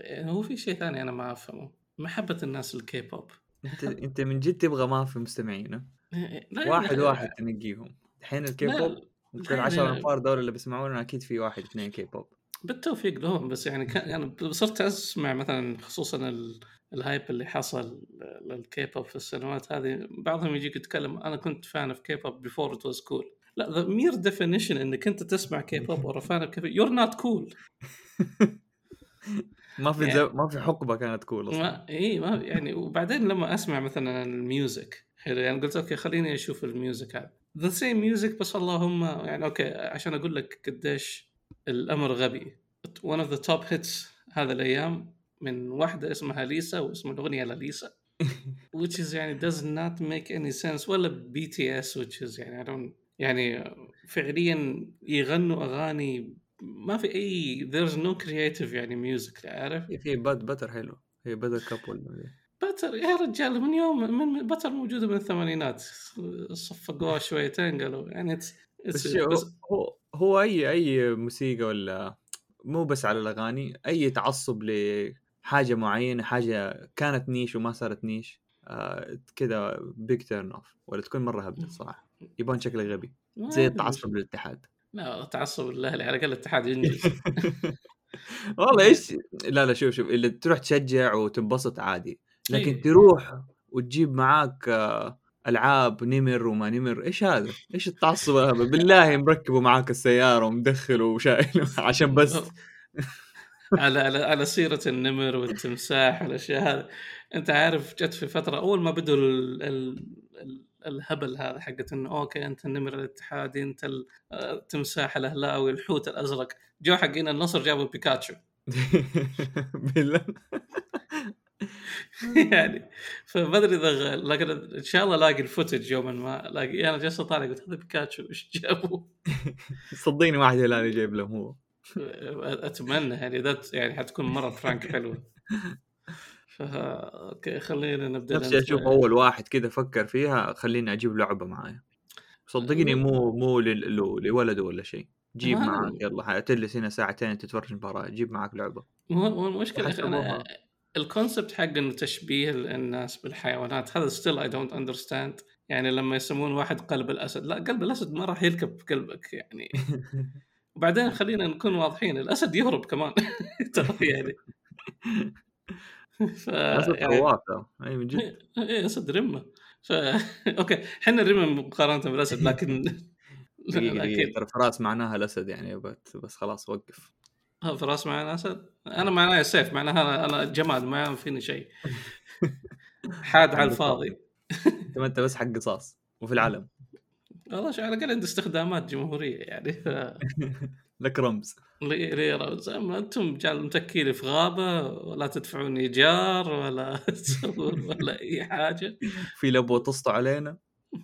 أخي هو في شيء ثاني أنا ما أفهمه. محبة الناس الكي بوب أنت أنت من جد تبغى ما في مستمعين ها؟ لا واحد واحد تنقيهم. الحين الكي بوب لا، 10 لا. انفار دول اللي بيسمعونا أكيد في واحد اثنين كي بوب بالتوفيق لهم بس يعني كان يعني صرت أسمع مثلا خصوصا ال- hype اللي حصل للكي بوب في السنوات هذه. بعضهم يجيك يتكلم أنا كنت fan of K-pop before it was cool لا the mere definition إنك أنت تسمع K-pop or fan of K-pop you're not cool ما في يعني-. ما في حقبة كانت cool أصلا. ما اي ما يعني وبعدين لما أسمع مثلا ال music حلو؟ يعني قلت okay خليني أشوف ال music هذا. the same music بس اللهم يعني okay عشان أقول لك قديش الأمر غبي. One of the top hits هذا الأيام من واحدة اسمها ليسا واسم الأغنية لليسا which is يعني does not make any sense ولا بي تي اس which is يعني I don't يعني فعليا يغنوا أغاني ما في أي there's no creative يعني ميوزك عارف؟ في باد بتر حلو. هي بتر كابل بتر يا رجال من يوم من بتر موجودة من الثمانينات. صفقوها شويتين قالوا يعني it's, it's بس بس هو هو أي أي موسيقى ولا مو بس على الأغاني أي تعصب لحاجة معينة حاجة كانت نيش وما صارت نيش آه كذا بيج تيرن اوف ولا تكون مرة هبله صراحة. يبان شكلك غبي. زي التعصب للاتحاد. لا تعصب الاهلي على الأقل الاتحاد ينجز والله إيش لا لا شوف شوف اللي تروح تشجع وتنبسط عادي لكن إيه. تروح وتجيب معاك آه، ألعاب نمر وما نمر إيش هذا؟ إيش التعصب هذا؟ بالله مركبه معاك السيارة ومدخله وشايله عشان بس على على على سيرة النمر والتمساح والأشياء هذه أنت عارف جت في فترة أول ما بدوا ال ال ال الهبل هذا حقت إنه أوكي أنت النمر الاتحادي أنت ال- التمساح الاهلاوي الحوت الأزرق. جو حقين النصر جابوا بيكاتشو. بالله. يعني فما ادري اذا لكن إن شاء الله الاقي الفوتج يوما ما الاقي أنا جالس أطالع قلت هذا بيكاتشو إيش جابوا؟ صدقني واحد هلالي جايب لهم هو أتمنى يعني ذات يعني حتكون مرة فرانك حلوة. okay خلينا نبدأ نفسي. أشوف أول واحد كذا فكر فيها خليني أجيب لعبة معايا. صدقني مو مو لولده ولا شيء. جيب معاك يلا حتجلس هنا ساعتين تتفرج مباراة جيب معاك لعبة. مو المشكلة أنا. ال concept حق إنه تشبيه الناس بالحيوانات هذا still I don't understand يعني لما يسمون واحد قلب الأسد لا قلب الأسد ما راح يركب قلبك يعني. وبعدين خلينا نكون واضحين الأسد يهرب كمان. ترى يعني. ف يعني. أي من جد. إيه اسد رمة. ف... أوكي إحنا الرمة مقارنة بالأسد لكن لكن ترى فراس معناها الأسد يعني بس, خلاص وقف. ها فراس معنا اسد أنا معناي سيف معناها أنا جماد ما فيني شيء. حاد على الفاضي. أنت أنت بس حق قصاص وفي العلم والله على الأقل عندي استخدامات جمهورية يعني. لك رمز. لي لي رمز. أما أنتم جال متكيلي في غابة ولا تدفعون ايجار ولا تسوون ولا أي حاجة. في لبو تسطو علينا.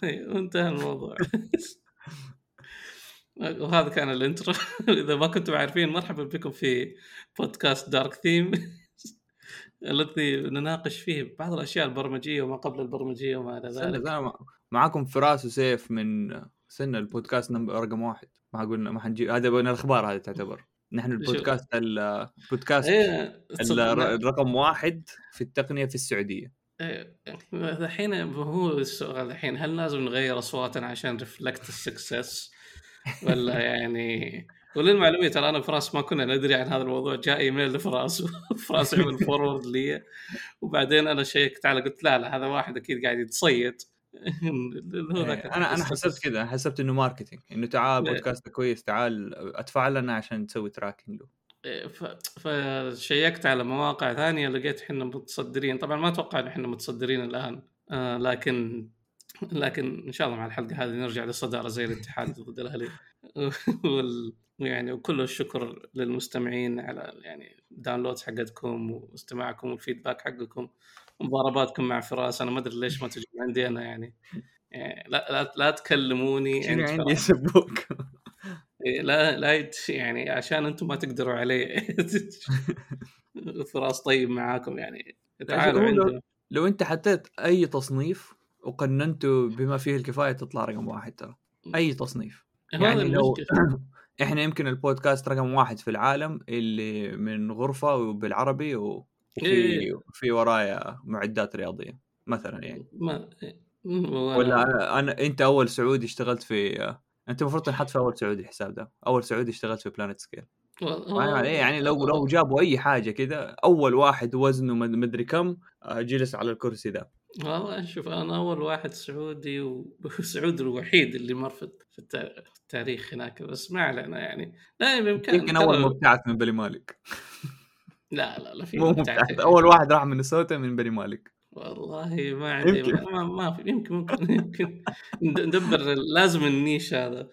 وانتهى الموضوع. وهذا كان الانترو. إذا ما كنتم عارفين مرحبا بكم في بودكاست دارك ثيم الذي نناقش فيه بعض الأشياء البرمجية وما قبل البرمجية وما إلى ذلك. معاكم فراس وسيف من سنة البودكاست number رقم واحد. ما قلنا ما حنجيب هذا من الأخبار هذه تعتبر. نحن البودكاست ال- البودكاست ال- الرقم واحد في التقنية في السعودية. إيه، الحين هو السؤال الحين هل لازم نغير أصواتنا عشان reflect ال success ولا يعني وللمعلومية ترى أنا وفراس ما كنا ندري عن هذا الموضوع جاء إيميل لفراس وفراس عمل forward لي. وبعدين أنا check ت على قلت لا لا هذا واحد أكيد قاعد يتصيد. إيه، أنا أنا حسبت كذا حسبت إنه marketing إنه تعال. بودكاست كويس تعال أدفع لنا عشان تسوي tracking له. إيه، فشيكت على مواقع ثانية لقيت إحنا متصدرين. طبعا ما أتوقع إن إحنا متصدرين الآن آه لكن لكن إن شاء الله مع الحلقة هذه نرجع للصدارة زي الاتحاد ضد الأهلي. وال يعني وكل الشكر للمستمعين على يعني downloads حقتكم واستماعكم وال feedback حقكم. ومضارباتكم مع فراس أنا ما أدري ليش ما تجون عندي أنا يعني, يعني لا لا, لا تكلموني عند عندي. يسبوك إيه، لا لا يعني عشان أنتم ما تقدروا علي. فراس طيب معاكم يعني. تعالوا لو- أنت حطيت أي تصنيف وقننته بما فيه الكفاية تطلع رقم واحد ترى. أي تصنيف. يعني لو. إحنا يمكن البودكاست رقم واحد في العالم اللي من غرفة وبالعربي و- وفي إيه. في ورايا معدات رياضية مثلا يعني. ما ولا ولا أنا, أنا أنت أول سعودي اشتغلت في أنت المفروض تنحط في أول سعودي الحساب ده. أول سعودي اشتغلت في PlanetScale يعني يعني لو لو جابوا أي حاجة كده أول واحد وزنه مد- مدري كم آه، جلس على الكرسي ده. والله شوف أنا أول واحد سعودي وسعودي الوحيد اللي مر في في التا- في التاريخ هناك بس ما علينا يعني. لا بامكان يمكن أول مبتعث من بني مالك. لا لا لا في مو أول واحد راح من صوته من بني مالك. والله ما عندي يمكن. ما, ما في يمكن ممكن يمكن. ند- ندبر لازم النيش هذا.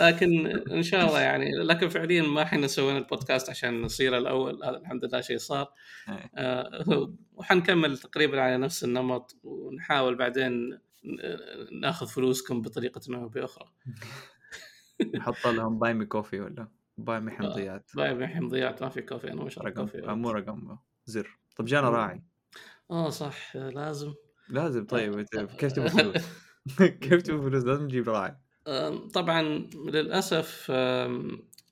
لكن إن شاء الله يعني لكن فعليا ما إحنا سوينا البودكاست عشان نصير الأول. هذا الحمد لله شيء صار. إيه. آه، وحنكمل تقريبا على نفس النمط ونحاول بعدين ناخذ فلوسكم بطريقة أو بأخرى. نحط لهم buy me coffee ولا؟ buy me حمضيات طيب الحين ضيعت ما في coffee أنا مش رقم coffee آه، مو رقم زر. طب جانا راعي. آه صح لازم. لازم طيب أنت كيف تبغى فلوس؟ كيف تبغى فلوس؟ لازم تجيب راعي. طبعا للأسف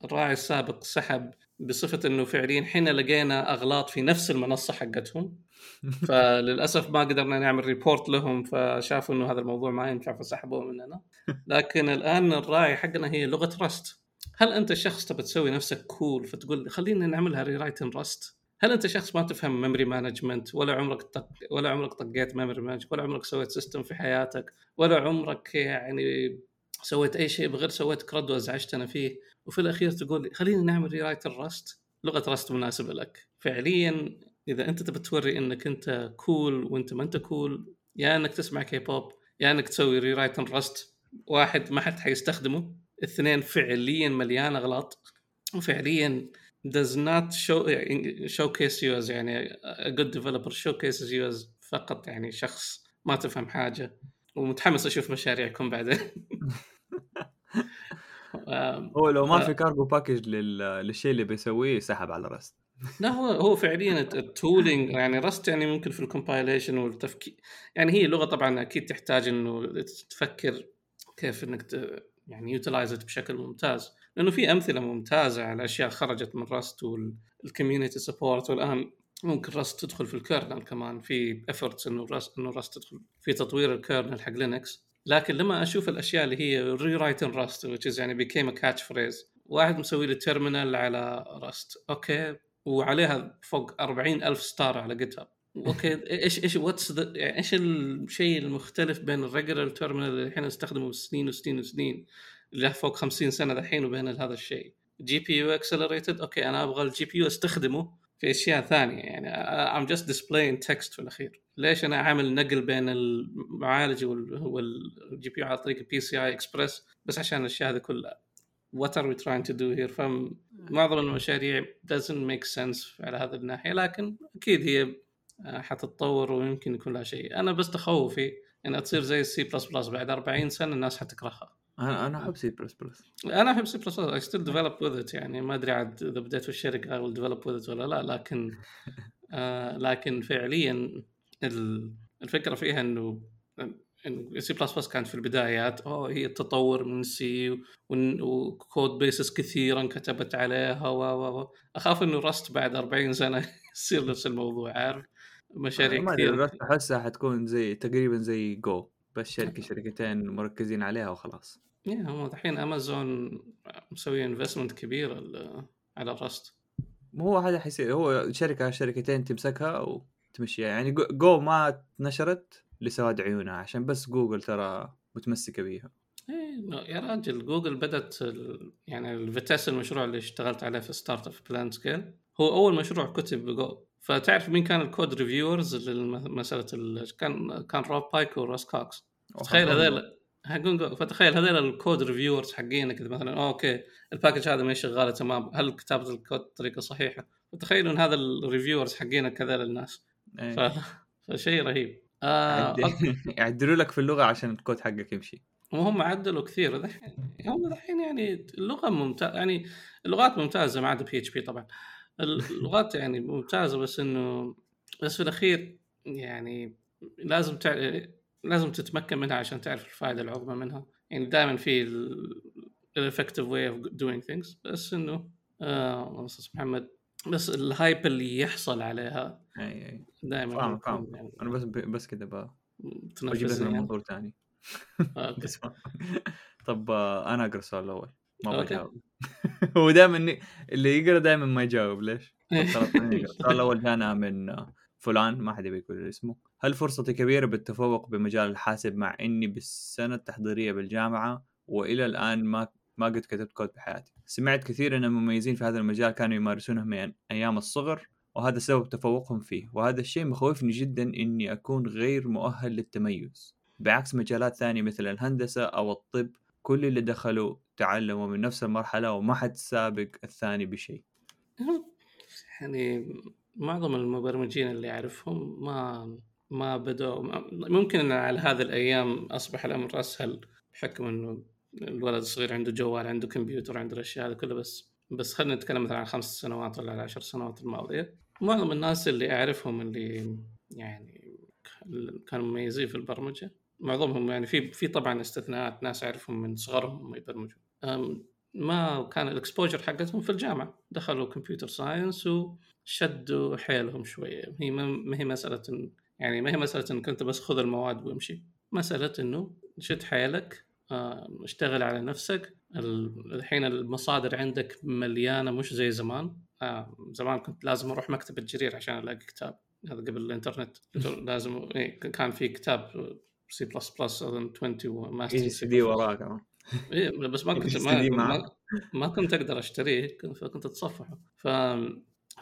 الراعي السابق سحب بصفة إنه فعليا حين لقينا أغلاط في نفس المنصة حقتهم. فللأسف ما قدرنا نعمل report لهم فشافوا إنه هذا الموضوع ما ينفع فسحبوه مننا. لكن الآن الراعي حقنا هي لغة Rust هل أنت شخص تبى تسوي نفسك cool فتقول خلينا نعملها rewrite in Rust هل أنت شخص ما تفهم memory management ولا عمرك طق ولا عمرك طقيت memory management ولا عمرك سويت system في حياتك ولا عمرك يعني سويت أي شيء بغير سويت CRUD وازعجتنا فيه؟ وفي الأخير تقول خلينا نعمل rewrite ال Rust لغة Rust مناسبة لك. فعليا إذا أنت تبي توري إنك أنت cool وأنت ما أنت cool يا إنك تسمع كي بوب يا إنك تسوي rewrite Rust واحد ما حد حيستخدمه. اثنين فعليا مليان أغلاط وفعليا does not show showcase you as يعني a good developer showcases you as فقط يعني شخص ما تفهم حاجة ومتحمس أشوف مشاريعكم بعدين هو لو ما ف- في Cargo package لل... للشيء اللي بيسويه سحب على Rust لا هو هو فعليا ال tooling يعني Rust يعني ممكن في ال compilation والتفكير يعني هي لغه طبعا أكيد تحتاج إنه تفكر كيف إنك. يعني utilize بشكل ممتاز. لأنه في أمثلة ممتازة على أشياء خرجت من Rust وال community support والآن ممكن Rust تدخل في ال kernel كمان. في efforts إنه Rust إنه Rust تدخل في تطوير ال kernel حق Linux لكن لما أشوف الأشياء اللي هي rewrite Rust which يعني a catch phrase واحد مسوي لي terminal على Rust okay. وعليها فوق 40 ألف star على GitHub okay إيش إيش what's يعني إيش الشيء المختلف بين ال regular terminal اللي الحين نستخدمه سنين وسنين وسنين اللي فوق 50 سنة الحين وبين هذا الشيء؟ GPU accelerated okay أنا أبغى ال GPU أستخدمه في أشياء ثانية يعني I'm just displaying text في الأخير. ليش أنا عامل نقل بين المعالج وال GPU على طريق PCI Express بس عشان الأشياء هذه كلها؟ What are we trying to do here? فمعظم المشاريع doesn't make sense على هذه الناحية لكن أكيد هي حتتطور ويمكن يكون لها شيء. أنا بس تخوفي انها تصير زي السي بلس بلس بعد 40 سنة الناس حتكرهها. أنا أنا أحب سي بلس بلس أنا أحب سي بلس بلس still develop with it يعني. ما أدري عاد إذا بديت في الشركة develop with it ولا لا. لكن آه لكن فعليا ال- الفكرة فيها إنه سي بلس بلس كانت في البدايات. أوه هي التطور من C و code bases كثيرا كتبت عليها و أخاف إنه Rust بعد 40 سنة يصير نفس الموضوع عارف؟ مشاريع ما ال Rust احسها حتكون زي تقريبا زي جو بس شركة شركتين مركزين عليها وخلاص. يا هم الحين امازون مسوي investment كبير على ال Rust مو هو هذا حيصير هو شركة شركتين تمسكها وتمشيها يعني جو- ما نشرت لسواد عيونها عشان بس جوجل ترى متمسكة بيها. إيه يا راجل جوجل بدأت ال- يعني ال Vitess المشروع اللي اشتغلت عليه في startup PlanetScale هو أول مشروع كتب بجو فتعرف مين كان ال code reviewers لمسألة ال... كان كان روب بايك وروس كوكس. تخيل هذول. فتخيل هذول ال code reviewers حقينك إذا مثلا okay ال package هذا ما شغالة تمام هل كتابة الكود بطريقه صحيحة؟ فتخيل ان هذا ال reviewers حقينك هذول الناس. ف... إيه. فشيء رهيب. آه يعد- يعدلوا لك في اللغة عشان الكود حقك يمشي. وهم عدلوا كثير. دحين هم دحين يعني اللغة ممتازه يعني اللغات ممتازة ما عدا PHP طبعا. اللغات يعني ممتازة بس إنه بس في الأخير يعني لازم تع... لازم تتمكن منها عشان تعرف الفائدة العظمى منها. يعني دائما في ال... ال effective way of doing things بس إنه آه محمد بس الهايب اللي يحصل عليها دائما فاهم فاهم أنا بس بس كده بجيب لك يعني. منظور ثاني. بس طب آه، أنا أقرأ السؤال الأول. ما. بجاوب. هو دائما اللي يقرأ دائما ما يجاوب ليش؟ السؤال الأول جانا من فلان ما حد بيقول اسمه. هل فرصتي كبيرة بالتفوق بمجال الحاسب مع إني بالسنة التحضيرية بالجامعة وإلى الآن ما ما قد كتبت كود بحياتي؟ سمعت كثير إن المميزين في هذا المجال كانوا يمارسونه من أيام الصغر وهذا سبب تفوقهم فيه. وهذا الشيء مخوفني جدا إني أكون غير مؤهل للتميز. بعكس مجالات ثانية مثل الهندسة أو الطب كل اللي دخلوا تعلموا من نفس المرحلة وما حد سابق الثاني بشيء. يعني معظم المبرمجين اللي أعرفهم ما ما بدوا ما- ممكن إن على هذه الأيام أصبح الأمر أسهل بحكم إنه الولد الصغير عنده جوال عنده كمبيوتر عنده الأشياء هذه كلها بس بس خلينا نتكلم مثلا عن خمس سنوات ولا العشر سنوات الماضية. معظم الناس اللي أعرفهم اللي يعني كانوا مميزين في البرمجة معظمهم يعني في في طبعا استثناءات ناس أعرفهم من صغرهم هم يبرمجوا ما كان ال exposure حقتهم في الجامعة. دخلوا computer science وشدوا حيلهم شوية. هي ما هي مسألة يعني ما هي مسألة إنك أنت بس خذ المواد وامشي. مسألة إنه شد حيلك آه، اشتغل على نفسك. ال- الحين المصادر عندك مليانة مش زي زمان. آه، زمان كنت لازم أروح مكتبة جرير عشان ألاقي كتاب. هذا قبل الإنترنت. لازم إيه، كان في كتاب سي بلس بلس أظن 20 وماستر يجي سي دي وراه كمان إيه بس ما كنت ما, ما. ما كنت أقدر أشتريه كنت- فكنت أتصفحه. ف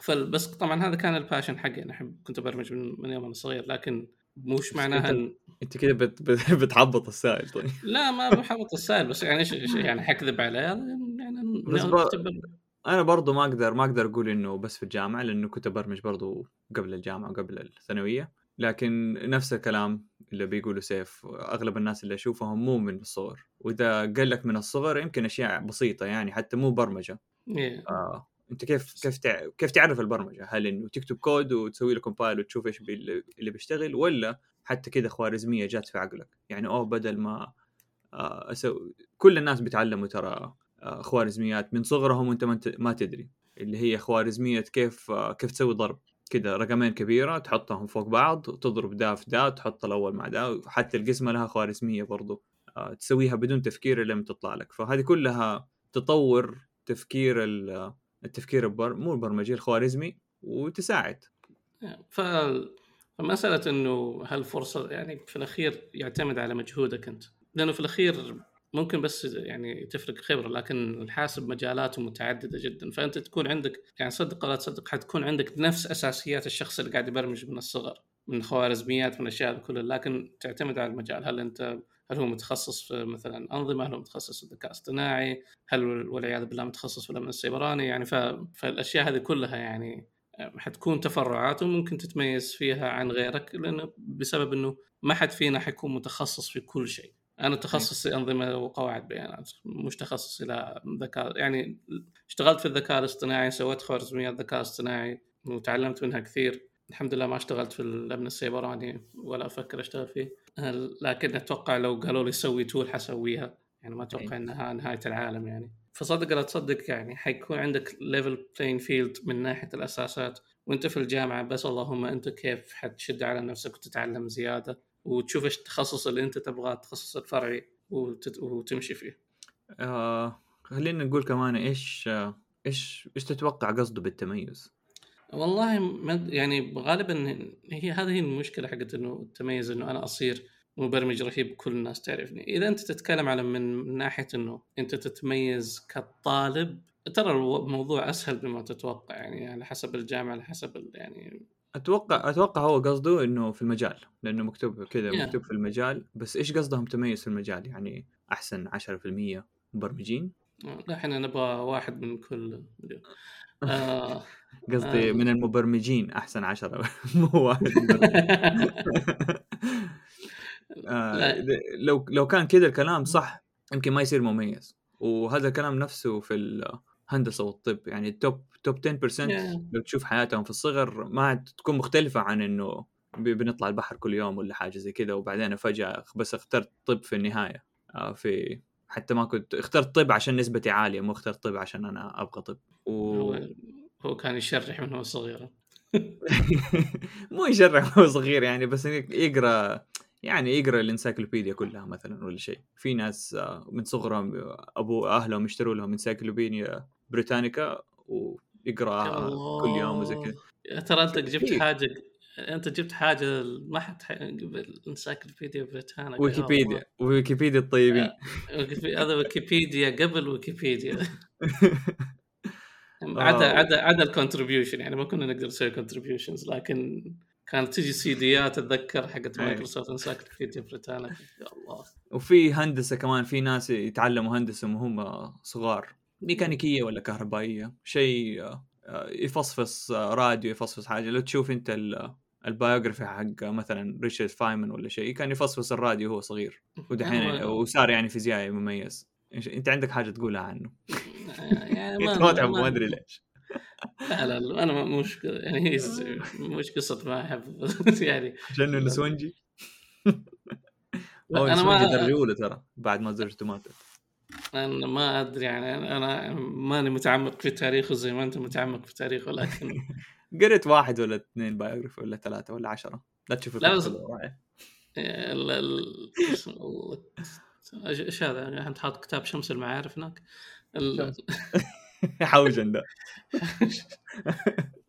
فبس طبعا هذا كان ال passion حقي. أنا احب كنت أبرمج من, من يوم أنا صغير لكن مش معناها إن أنت كده بت... بت... بتحبط السائل طيب. لا ما بحبط السائل بس يعني إيش يعني حكذب عليه يعني بس بر- كنت بر- أنا برضو ما أقدر ما أقدر أقول إنه بس في الجامعة لأنه كنت أبرمج برضو قبل الجامعة وقبل الثانوية. لكن نفس الكلام اللي بيقولوا سيف أغلب الناس اللي أشوفهم مو من الصغر وإذا قال لك من الصغر يمكن أشياء بسيطة يعني حتى مو برمجة إيه. آه. أنت كيف كيف تع... كيف تعرف البرمجة؟ هل إنه تكتب كود وتسوي له compile وتشوف إيش بي... اللي بيشتغل ولا حتى كذا خوارزمية جات في عقلك؟ يعني أوه بدل ما آه أسوي كل الناس بيتعلموا ترى آه خوارزميات من صغرهم وأنت ما, انت... ما تدري اللي هي خوارزمية كيف آه كيف تسوي ضرب كذا رقمين كبيرة تحطهم فوق بعض وتضرب دا في دا تحط الأول مع دا وحتى القسمة لها خوارزمية برضو آه تسويها بدون تفكير لما تطلع لك. فهذه كلها تطور تفكير ال- التفكير البر... مو البرمجي الخوارزمي وتساعد. ف فمسألة إنه هل فرصة يعني في الأخير يعتمد على مجهودك أنت؟ لأنه في الأخير ممكن بس يعني تفرق خبرة لكن الحاسب مجالاته متعددة جدا فأنت تكون عندك يعني صدق ولا تصدق حتكون عندك نفس أساسيات الشخص اللي قاعد يبرمج من الصغر من خوارزميات من الأشياء كلها لكن تعتمد على المجال هل أنت هل هو متخصص في مثلا أنظمة؟ هل هو متخصص في الذكاء الاصطناعي؟ هل والعياذ بالله متخصص في الامن السيبراني؟ يعني. فالأشياء هذه كلها يعني حتكون تفرعات وممكن تتميز فيها عن غيرك لأنه بسبب إنه ما حد فينا حيكون متخصص في كل شيء. أنا تخصصي أنظمة وقواعد بيانات مش تخصص إلى ذكاء يعني اشتغلت في الذكاء الاصطناعي سويت خوارزميات ذكاء اصطناعي وتعلمت منها كثير. الحمد لله ما اشتغلت في الأمن السيبراني ولا أفكر أشتغل فيه. لكن أتوقع لو قالوا لي سوي tool حسويها يعني ما أتوقع إنها نهاية العالم يعني. فصدق لا تصدق يعني حيكون عندك level playing field من ناحية الأساسات. وأنت في الجامعة بس اللهم أنت كيف حتشد على نفسك وتتعلم زيادة. وتشوف إيش التخصص اللي أنت تبغاه التخصص الفرعي وتت... وتمشي فيه. آه خلينا نقول كمان إيش آه إيش إيش تتوقع قصده بالتميز؟ والله مد... يعني غالبا هي هذه المشكلة حقت إنه التميز إنه أنا أصير مبرمج رهيب كل الناس تعرفني إذا أنت تتكلم على من ناحية إنه أنت تتميز كطالب ترى الموضوع أسهل مما تتوقع يعني على حسب الجامعة على حسب يعني أتوقع أتوقع هو قصده إنه في المجال لأنه مكتوب كذا Yeah. مكتوب في المجال بس إيش قصدهم تميز في المجال يعني أحسن 10% مبرمجين لا إحنا نبغى واحد من كل آه قصدي آه. من المبرمجين أحسن 10 مو واحد. آه. لو لو كان كذا الكلام صح يمكن ما يصير مميز وهذا الكلام نفسه في الهندسه والطب يعني التوب توب 10% Yeah. لو تشوف حياتهم في الصغر ما تكون مختلفة عن إنه بنطلع البحر كل يوم ولا حاجة زي كذا وبعدين فجأة بس اخترت طب في النهاية. آه، في حتى ما كنت اخترت طب عشان نسبتي عالية مو اخترت طب عشان أنا أبغى طب. و... هو هو كان يشرح من هو صغير. مو يشرح وهو صغير يعني بس يقرأ يعني يقرأ ال encyclopedia كلها مثلا ولا شيء. في ناس آه، من صغرهم أبو أهلهم يشتروا لهم Encyclopedia Britannica ويقراها كل يوم وزي كذا. ترى أنت جبت حاجة أنت جبت حاجة ما حد قبل Encyclopedia Britannica. ويكيبيديا ويكيبيديا الطيبين. آه، هذا ويكيبيديا قبل ويكيبيديا. عدا عدا عدا ال contribution يعني ما كنا نقدر نسوي contributions لكن كانت تجي سيديات أتذكر حقت مايكروسوفت Encyclopedia Britannica يا الله. وفي هندسة كمان في ناس يتعلموا هندسة وهم صغار. ميكانيكية ولا كهربائية؟ شيء آه، يفصفص راديو يفصفص حاجة. لو تشوف أنت ال biography حق مثلا ريتشارد فاينمن ولا شيء كان يفصفص الراديو وهو صغير. ودحين وصار يعني فيزيائي مميز. أنت عندك حاجة تقولها عنه؟ يعني ما ما أدري ليش. لا لا أنا مش يعني مش قصة ما أحب. يعني عشان نسونجي أنا ما درجة أولى ترى بعد ما زوجته ماتت أنا ما أدري يعني أنا ماني متعمق في تاريخه زي ما أنت متعمق في تاريخه لكن قريت واحد ولا اثنين بايوغرافي ولا ثلاثة ولا عشرة. لا تشوف لا بس إيش هذا؟ انت حاط كتاب شمس المعارف هناك حوجن ده.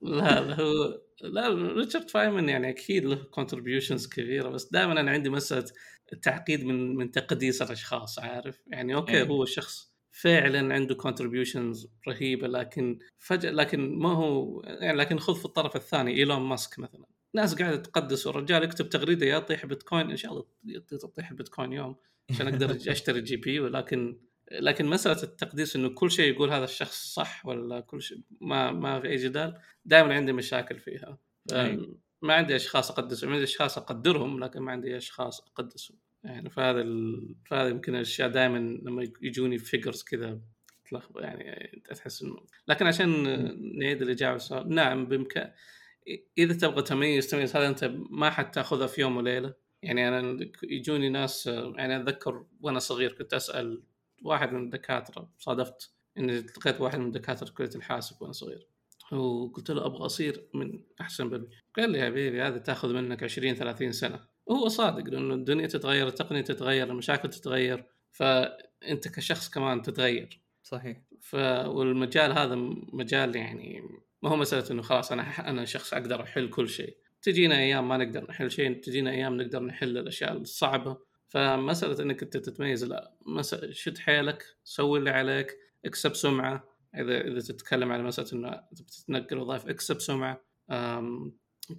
لا لا هو لا ريتشارد فاينمن يعني أكيد له contributions كبيرة بس دائما أنا عندي مسألة التعقيد من من تقديس الأشخاص عارف؟ يعني okay أيه. هو شخص فعلا عنده contributions رهيبة لكن فجأة لكن ما هو يعني لكن خذ في الطرف الثاني إيلون ماسك مثلا. ناس قاعدة تقدس الرجال يكتب تغريدة يطيح بيتكوين إن شاء الله تطيح بيتكوين يوم عشان أقدر أشتري GPU لكن لكن مسألة التقديس إنه كل شيء يقول هذا الشخص صح ولا كل شيء ما ما في أي جدال دائما عندي مشاكل فيها. ما عندي أشخاص اقدسهم عندي أشخاص أقدرهم لكن ما عندي أشخاص أقدسهم. يعني فهذا ال... فهذا يمكن الأشياء دائما لما يجوني figures كذا تلخبط يعني تحس إنه لكن عشان نعيد الإجابة السؤال نعم بامكان إذا تبغى تميز تميز هذا أنت ما حتاخذها في يوم وليلة؟ يعني أنا يجوني ناس يعني أتذكر وأنا صغير كنت أسأل واحد من الدكاترة صادفت إني التقيت واحد من دكاتره كلية الحاسب وأنا صغير. وقلت له أبغى أصير من أحسن بل قال لي يا حبيبي هذا تأخذ منك 20 30 سنة. وهو صادق لأنه الدنيا تتغير التقنية تتغير المشاكل تتغير فأنت كشخص كمان تتغير. صحيح. ف والمجال هذا مجال يعني ما هو مسألة إنه خلاص أنا أنا شخص أقدر أحل كل شيء. تجينا أيام ما نقدر نحل شيء تجينا أيام نقدر نحل الأشياء الصعبة. فمسألة إنك أنت تتميز لا. مسألة شد حيلك سوي اللي عليك اكسب سمعة. إذا إذا تتكلم على مسألة إنه بتتنقل وظائف اكسب سمعة.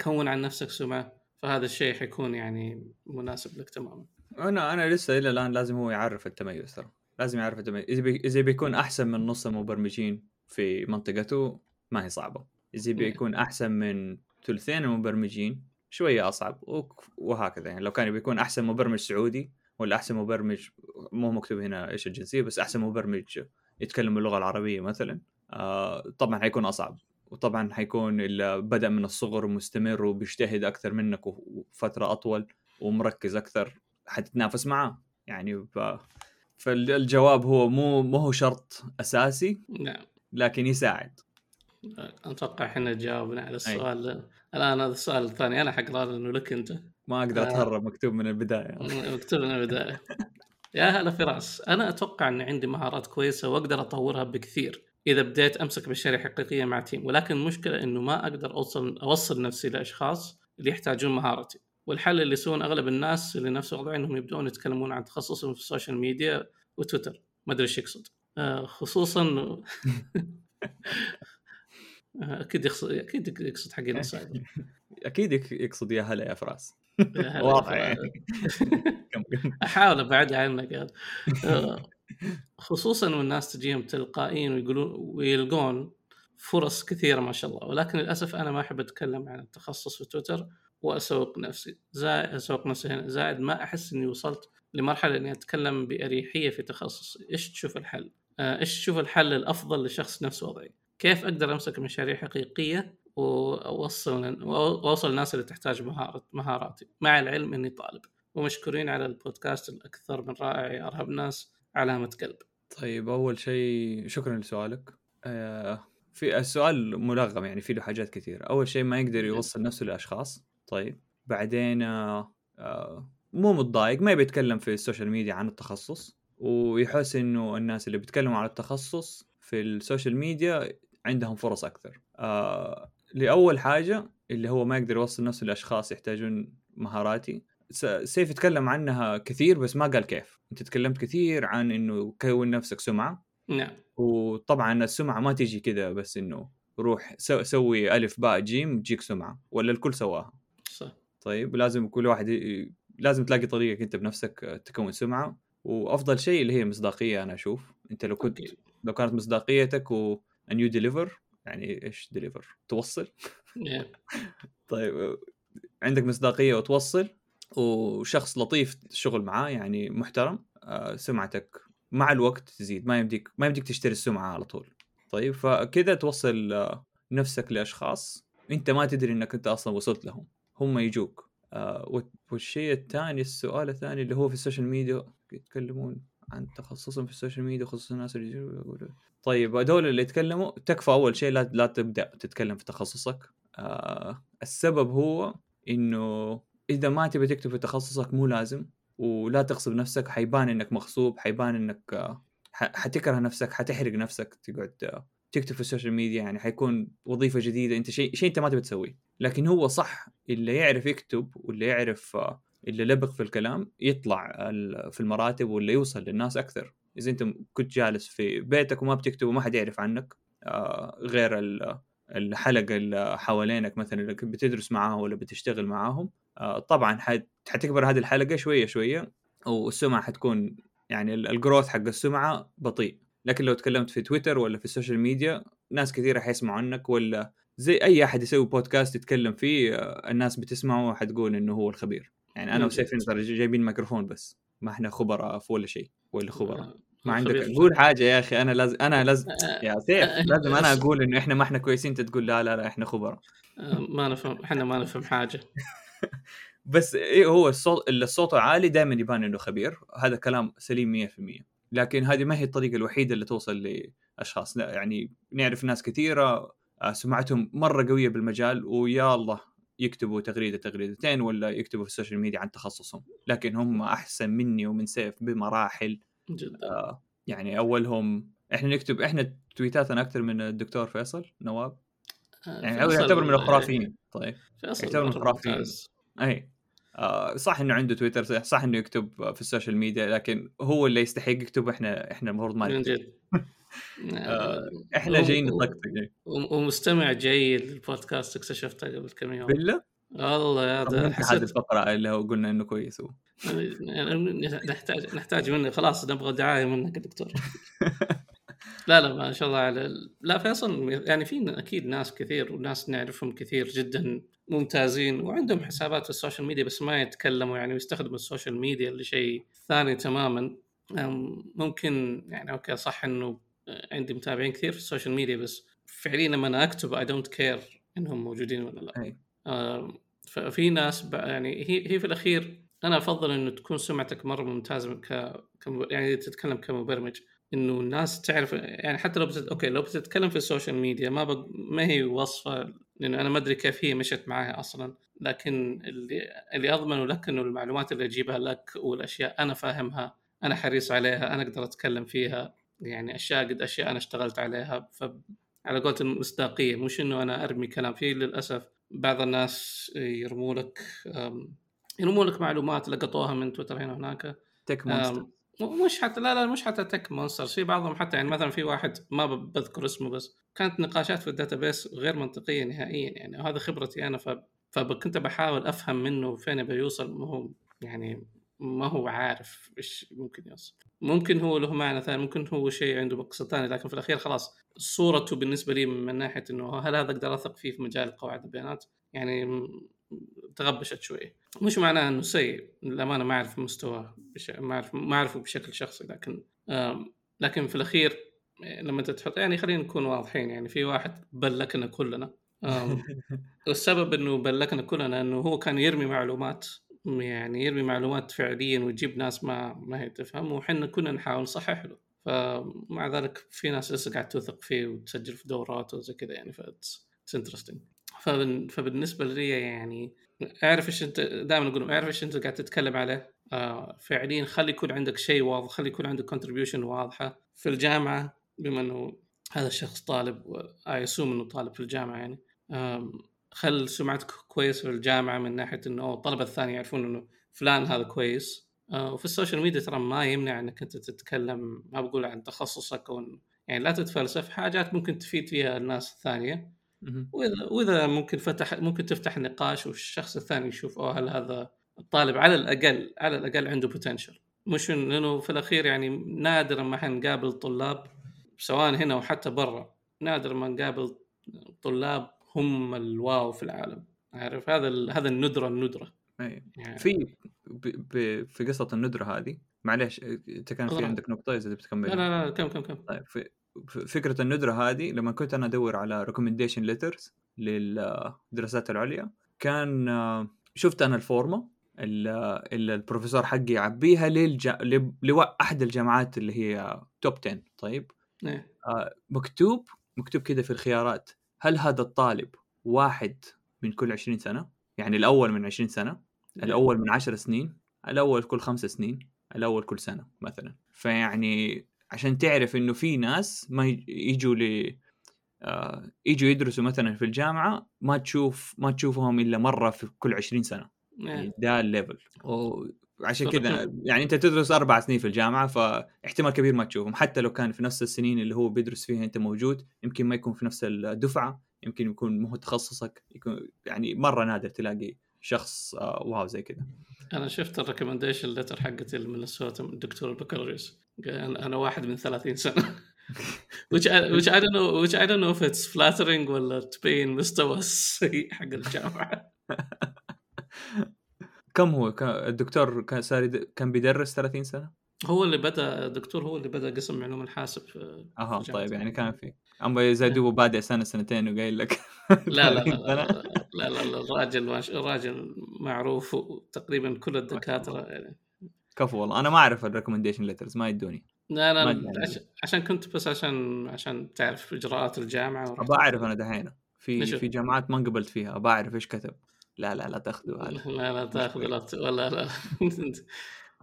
كون عن نفسك سمعة. فهذا الشيء حيكون يعني مناسب لك تماما. أنا أنا لسه إلى الآن لازم هو يعرف التميز ترى. لازم يعرف التميز. إذا بي... إذا بيكون أحسن من نص المبرمجين في منطقته ما هي صعبة. إذا بيكون أحسن من ثلثين المبرمجين شوية أصعب. وهكذا يعني. لو كان بيكون أحسن مبرمج سعودي ولا أحسن مبرمج مو مكتوب هنا إيش الجنسية بس أحسن مبرمج يتكلم اللغة العربية مثلا آه طبعا حيكون أصعب. وطبعا حيكون اللي بدا من الصغر ومستمر وبيجتهد أكثر منك وفترة أطول ومركز أكثر حتتنافس معاه. يعني ف... فالجواب هو مو مو هو شرط أساسي نعم. لكن يساعد. أتوقع إحنا جاوبنا على السؤال. أي. الآن هذا السؤال الثاني. أنا حقرا لأنه لك أنت. ما أقدر آه. أتهرب مكتوب من البداية. مكتوب من البداية. يا هلا فراس. أنا أتوقع ان عندي مهارات كويسة وأقدر أطورها بكثير. إذا بديت أمسك مشاريع حقيقية مع تيم ولكن المشكلة إنه ما أقدر اوصل أوصل نفسي لأشخاص اللي يحتاجون مهارتي. والحل اللي يسوون أغلب الناس اللي نفس وضعي إنهم يبدون يتكلمون عن تخصصهم في ال social media وتويتر. ما أدري إيش يقصد. آه، خصوصا أكيد يقصد أكيد يقصد حقين السايبر أكيد يقصد يا هلا يا فراس. واضح. يعني أحاول أبعد عنك آه، خصوصا والناس تجيهم تلقائيا ويقولون ويلقون فرص كثيرة ما شاء الله. ولكن للأسف أنا ما أحب أتكلم عن التخصص في تويتر وأسوق نفسي. زائد أسوق نفسي هنا. زائد ما أحس إني وصلت لمرحلة إني أتكلم بأريحية في تخصصي إيش تشوف الحل؟ آه، إيش تشوف الحل الأفضل لشخص نفس وضعي؟ كيف أقدر أمسك مشاريع حقيقية وأوصل وأوصل الناس اللي تحتاج مهارة مهاراتي؟ مع العلم إني طالب. ومشكورين على البودكاست الأكثر من رائع يا أرهب ناس. علامة قلب. طيب أول شيء شكرا لسؤالك. آه في السؤال ملغم يعني في له حاجات كثير أول شيء ما يقدر يوصل نفسه لأشخاص. طيب بعدين آه آه مو متضايق ما بيتكلم في ال social media عن التخصص. ويحس إنه الناس اللي بيتكلموا عن التخصص في ال social media عندهم فرص أكثر. آه لأول حاجة اللي هو ما يقدر يوصل نفسه لأشخاص يحتاجون مهاراتي سيف يتكلم عنها كثير بس ما قال كيف. انت تكلمت كثير عن إنه كون نفسك سمعة. نعم. وطبعا السمعة ما تيجي كذا بس إنه روح سوي ألف باء جيم تجيك سمعة ولا الكل سواها. صح. طيب لازم كل واحد ي... لازم تلاقي طريقك أنت بنفسك تكون سمعة. وأفضل شيء اللي هي مصداقيه أنا أشوف. أنت لو كنت okay. لو كانت مصداقيتك and you deliver يعني إيش deliver توصل. نعم. طيب عندك مصداقية وتوصل. وشخص لطيف الشغل معاه يعني محترم آه، سمعتك مع الوقت تزيد ما يمديك ما يمديك تشتري السمعة على طول. طيب فكذا توصل آه، نفسك لأشخاص أنت ما تدري إنك أنت أصلا وصلت لهم هم يجوك. آه، والشيء الثاني السؤال الثاني اللي هو في ال social media يتكلمون عن تخصصهم في ال social media خصوصا الناس اللي يقولوا طيب هذول اللي يتكلموا تكفى أول شيء لا لا تبدأ تتكلم في تخصصك. السبب هو إنه إذا ما تبي تكتب في تخصصك مو لازم ولا تغصب نفسك حيبان إنك مغصوب حيبان إنك آه، حتكره نفسك حتحرق نفسك تقعد آه، تكتب في السوشيال ميديا يعني حيكون وظيفة جديدة أنت شيء شيء أنت ما تبي تسويه. لكن هو صح اللي يعرف يكتب واللي يعرف آه، اللي لبق في الكلام يطلع في المراتب واللي يوصل للناس أكثر. إذا أنت كنت جالس في بيتك وما بتكتب وما حد يعرف عنك غير الحلقة اللي حوالينك مثلا اللي بتدرس معاهم ولا بتشتغل معاهم آه، طبعا حتكبر هذه الحلقة شوية شوية والسمعة حتكون يعني الـ growth حق السمعة بطيء. لكن لو تكلمت في تويتر ولا في الـ social media ناس كثيرة حيسمعوا عنك ولا زي أي أحد يسوي بودكاست يتكلم فيه آه، الناس بتسمعه وحتقول إنه هو الخبير. يعني أنا وسيف جايبين ميكروفون بس ما إحنا خبراء في ولا شيء ولا خبراء. آه، ما عندك قول حاجة يا أخي أنا لازم أنا لازم يا سيف لازم أنا أقول إنه إحنا ما إحنا كويسين أنت تقول لا لا لا إحنا خبراء. ما نفهم إحنا ما نفهم حاجة. بس إيه هو الصوت اللي صوته عالي دائما يبان إنه خبير. هذا كلام سليم 100% لكن هذه ما هي الطريقة الوحيدة اللي توصل لأشخاص. لا يعني نعرف ناس كثيرة آه، سمعتهم مرة قوية بالمجال ويا الله يكتبوا تغريده تغريدتين ولا يكتبوا في الـ social media عن تخصصهم. لكن هم أحسن مني ومن سيف بمراحل. جدا. آه يعني أولهم إحنا نكتب إحنا تويتاتنا أكثر من الدكتور فيصل نواب. آه، يعني هو يعتبر من الخرافيين. طيب. يعتبر من الخرافيين. أي. آه صح إنه عنده تويتر صح إنه يكتب في الـ social media لكن هو اللي يستحق يكتب إحنا إحنا المفروض ما نكتب. آه إحنا جايين نطقطق. ومستمع جيد للبودكاست اكتشفته قبل كم يوم. بالله؟ والله يا ده حسيت الفقرة اللي هو قلنا إنه كويس هو. يعني نحتاج نحتاج منه خلاص نبغى دعاية منك دكتور. لا لا ما شاء الله على لا فيصل يعني في أكيد ناس كثير وناس نعرفهم كثير جدا ممتازين وعندهم حسابات في الـ social media بس ما يتكلموا يعني ويستخدموا الـ social media لشيء ثاني تماما. ممكن يعني okay صح إنه عندي متابعين كثير في الـ social media بس فعليا لما أنا أكتب I don't care إنهم موجودين ولا لا. ففي ناس يعني هي هي في الأخير أنا أفضل إنه تكون سمعتك مرة ممتازة ك... يعني تتكلم كمبرمج إنه الناس تعرف يعني حتى لو بتت... okay لو بتتكلم في الـ social media ما ب... ما هي وصفة لأنه أنا ما أدري كيف هي مشت معايا أصلا لكن اللي اللي اضمنه لك إنه المعلومات اللي أجيبها لك والأشياء أنا فاهمها أنا حريص عليها أنا أقدر أتكلم فيها يعني أشياء قد أشياء أنا اشتغلت عليها ف على قولة المصداقية مش إنه أنا أرمي كلام فيه للأسف بعض الناس يرموا لك يرموا لك معلومات لقطوها من تويتر هنا وهناك tech monster مش حتى لا لا مش حتى tech monster في بعضهم حتى يعني مثلا في واحد ما بذكر اسمه بس كانت نقاشات في الـ database غير منطقية نهائيا. يعني وهذا خبرتي أنا ف... فكنت بحاول أفهم منه فين بيوصل ما هو يعني ما هو عارف إيش ممكن يوصل ممكن هو له معنى ثاني ممكن هو شيء عنده مقصد ثاني لكن في الأخير خلاص صورته بالنسبة لي من ناحية إنه هل هذا أقدر أثق فيه في مجال قواعد البيانات؟ يعني تغبشت شوي مش معناه إنه سيء للأمانة ما أعرف مستواه بش... ما أعرف ما أعرفه بشكل شخصي لكن لكن في الأخير لما أنت تحط يعني خلينا نكون واضحين يعني في واحد بلكنا كلنا. والسبب إنه بلكنا كلنا إنه هو كان يرمي معلومات يعني يرمي معلومات فعليا ويجيب ناس ما ما هي تفهم وحنا كنا نحاول نصحح له. فمع ذلك في ناس لسه قاعد توثق فيه وتسجل في دورات وزي كذا يعني ف Interesting فبالنسبة لي يعني أعرف إيش أنت دائما أقول أعرف إيش أنت قاعد تتكلم عليه. آه فعليا خلي يكون عندك شيء واضح خلي يكون عندك contribution واضحة في الجامعة بما إنه هذا الشخص طالب I assume إنه طالب في الجامعة يعني. خل سمعتك كويس في الجامعة من ناحية إنه الطلبة الثانية يعرفون إنه فلان هذا كويس. آه، وفي الـ social media ترى ما يمنع إنك أنت تتكلم ما بقول عن تخصصك أو يعني لا تتفلسف حاجات ممكن تفيد فيها الناس الثانية. وإذا وإذا ممكن فتح ممكن تفتح نقاش والشخص الثاني يشوف أوه هل هذا الطالب على الأقل على الأقل عنده بوتنشل مش لأنه في الأخير يعني نادرا ما حنقابل طلاب سواء هنا وحتى برا نادر ما نقابل طلاب هم الواو في العالم. عارف؟ هذا هذا الندرة الندرة. أي. يعني في في قصة الندرة هذه معليش انت كان في عندك نقطة إذا بتكمل لا لا لا كمل كمل كمل. طيب في فكرة الندرة هذه لما كنت أنا أدور على recommendation letters للدراسات العليا كان شفت أنا ال form اللي البروفيسور حقي يعبيها للج... لاحد الجامعات اللي هي top 10 طيب؟ إيه. آه مكتوب مكتوب كذا في الخيارات. هل هذا الطالب واحد من كل 20 سنة؟ يعني الأول من 20 سنة إيه. الأول من 10 سنين الأول كل خمس سنين الأول كل سنة مثلا. فيعني عشان تعرف إنه في ناس ما يجوا ل آه يجوا يدرسوا مثلا في الجامعة ما تشوف ما تشوفهم إلا مرة في كل 20 سنة. يعني ده الليفل وعشان كذا يعني أنت تدرس أربع سنين في الجامعة فاحتمال كبير ما تشوفهم. حتى لو كان في نفس السنين اللي هو بيدرس فيها أنت موجود يمكن ما يكون في نفس الدفعة يمكن يكون مو تخصصك يكون يعني مرة نادر تلاقي شخص آه wow زي كذا أنا شفت الـ recommendation letter حقتي المنسوتا من الدكتور البكالوريوس. أنا واحد من 30 سنة. Which I, which I don't know which I don't know if it's flattering ولا تبين مستوى السيء حق الجامعة. كم هو؟ الدكتور كان صار كان بيدرس 30 سنة؟ هو اللي بدأ الدكتور هو اللي بدأ قسم علوم الحاسب أها طيب يعني كان في. أما إذا دوبه بادئ سنة سنتين وقايل لك لا لا لا لا, لا, لا, لا الراجل الراجل معروف وتقريبا كل الدكاترة يعني. كفو والله. أنا ما أعرف الـ recommendation letters ما يدوني. لا لا عشان كنت بس عشان عشان تعرف إجراءات الجامعة ابى أعرف أنا دحين. في في جامعات ما انقبلت فيها ابى أعرف إيش كتب. لا لا لا تاخذوا هذا لا لا تاخذوا لا ولا لا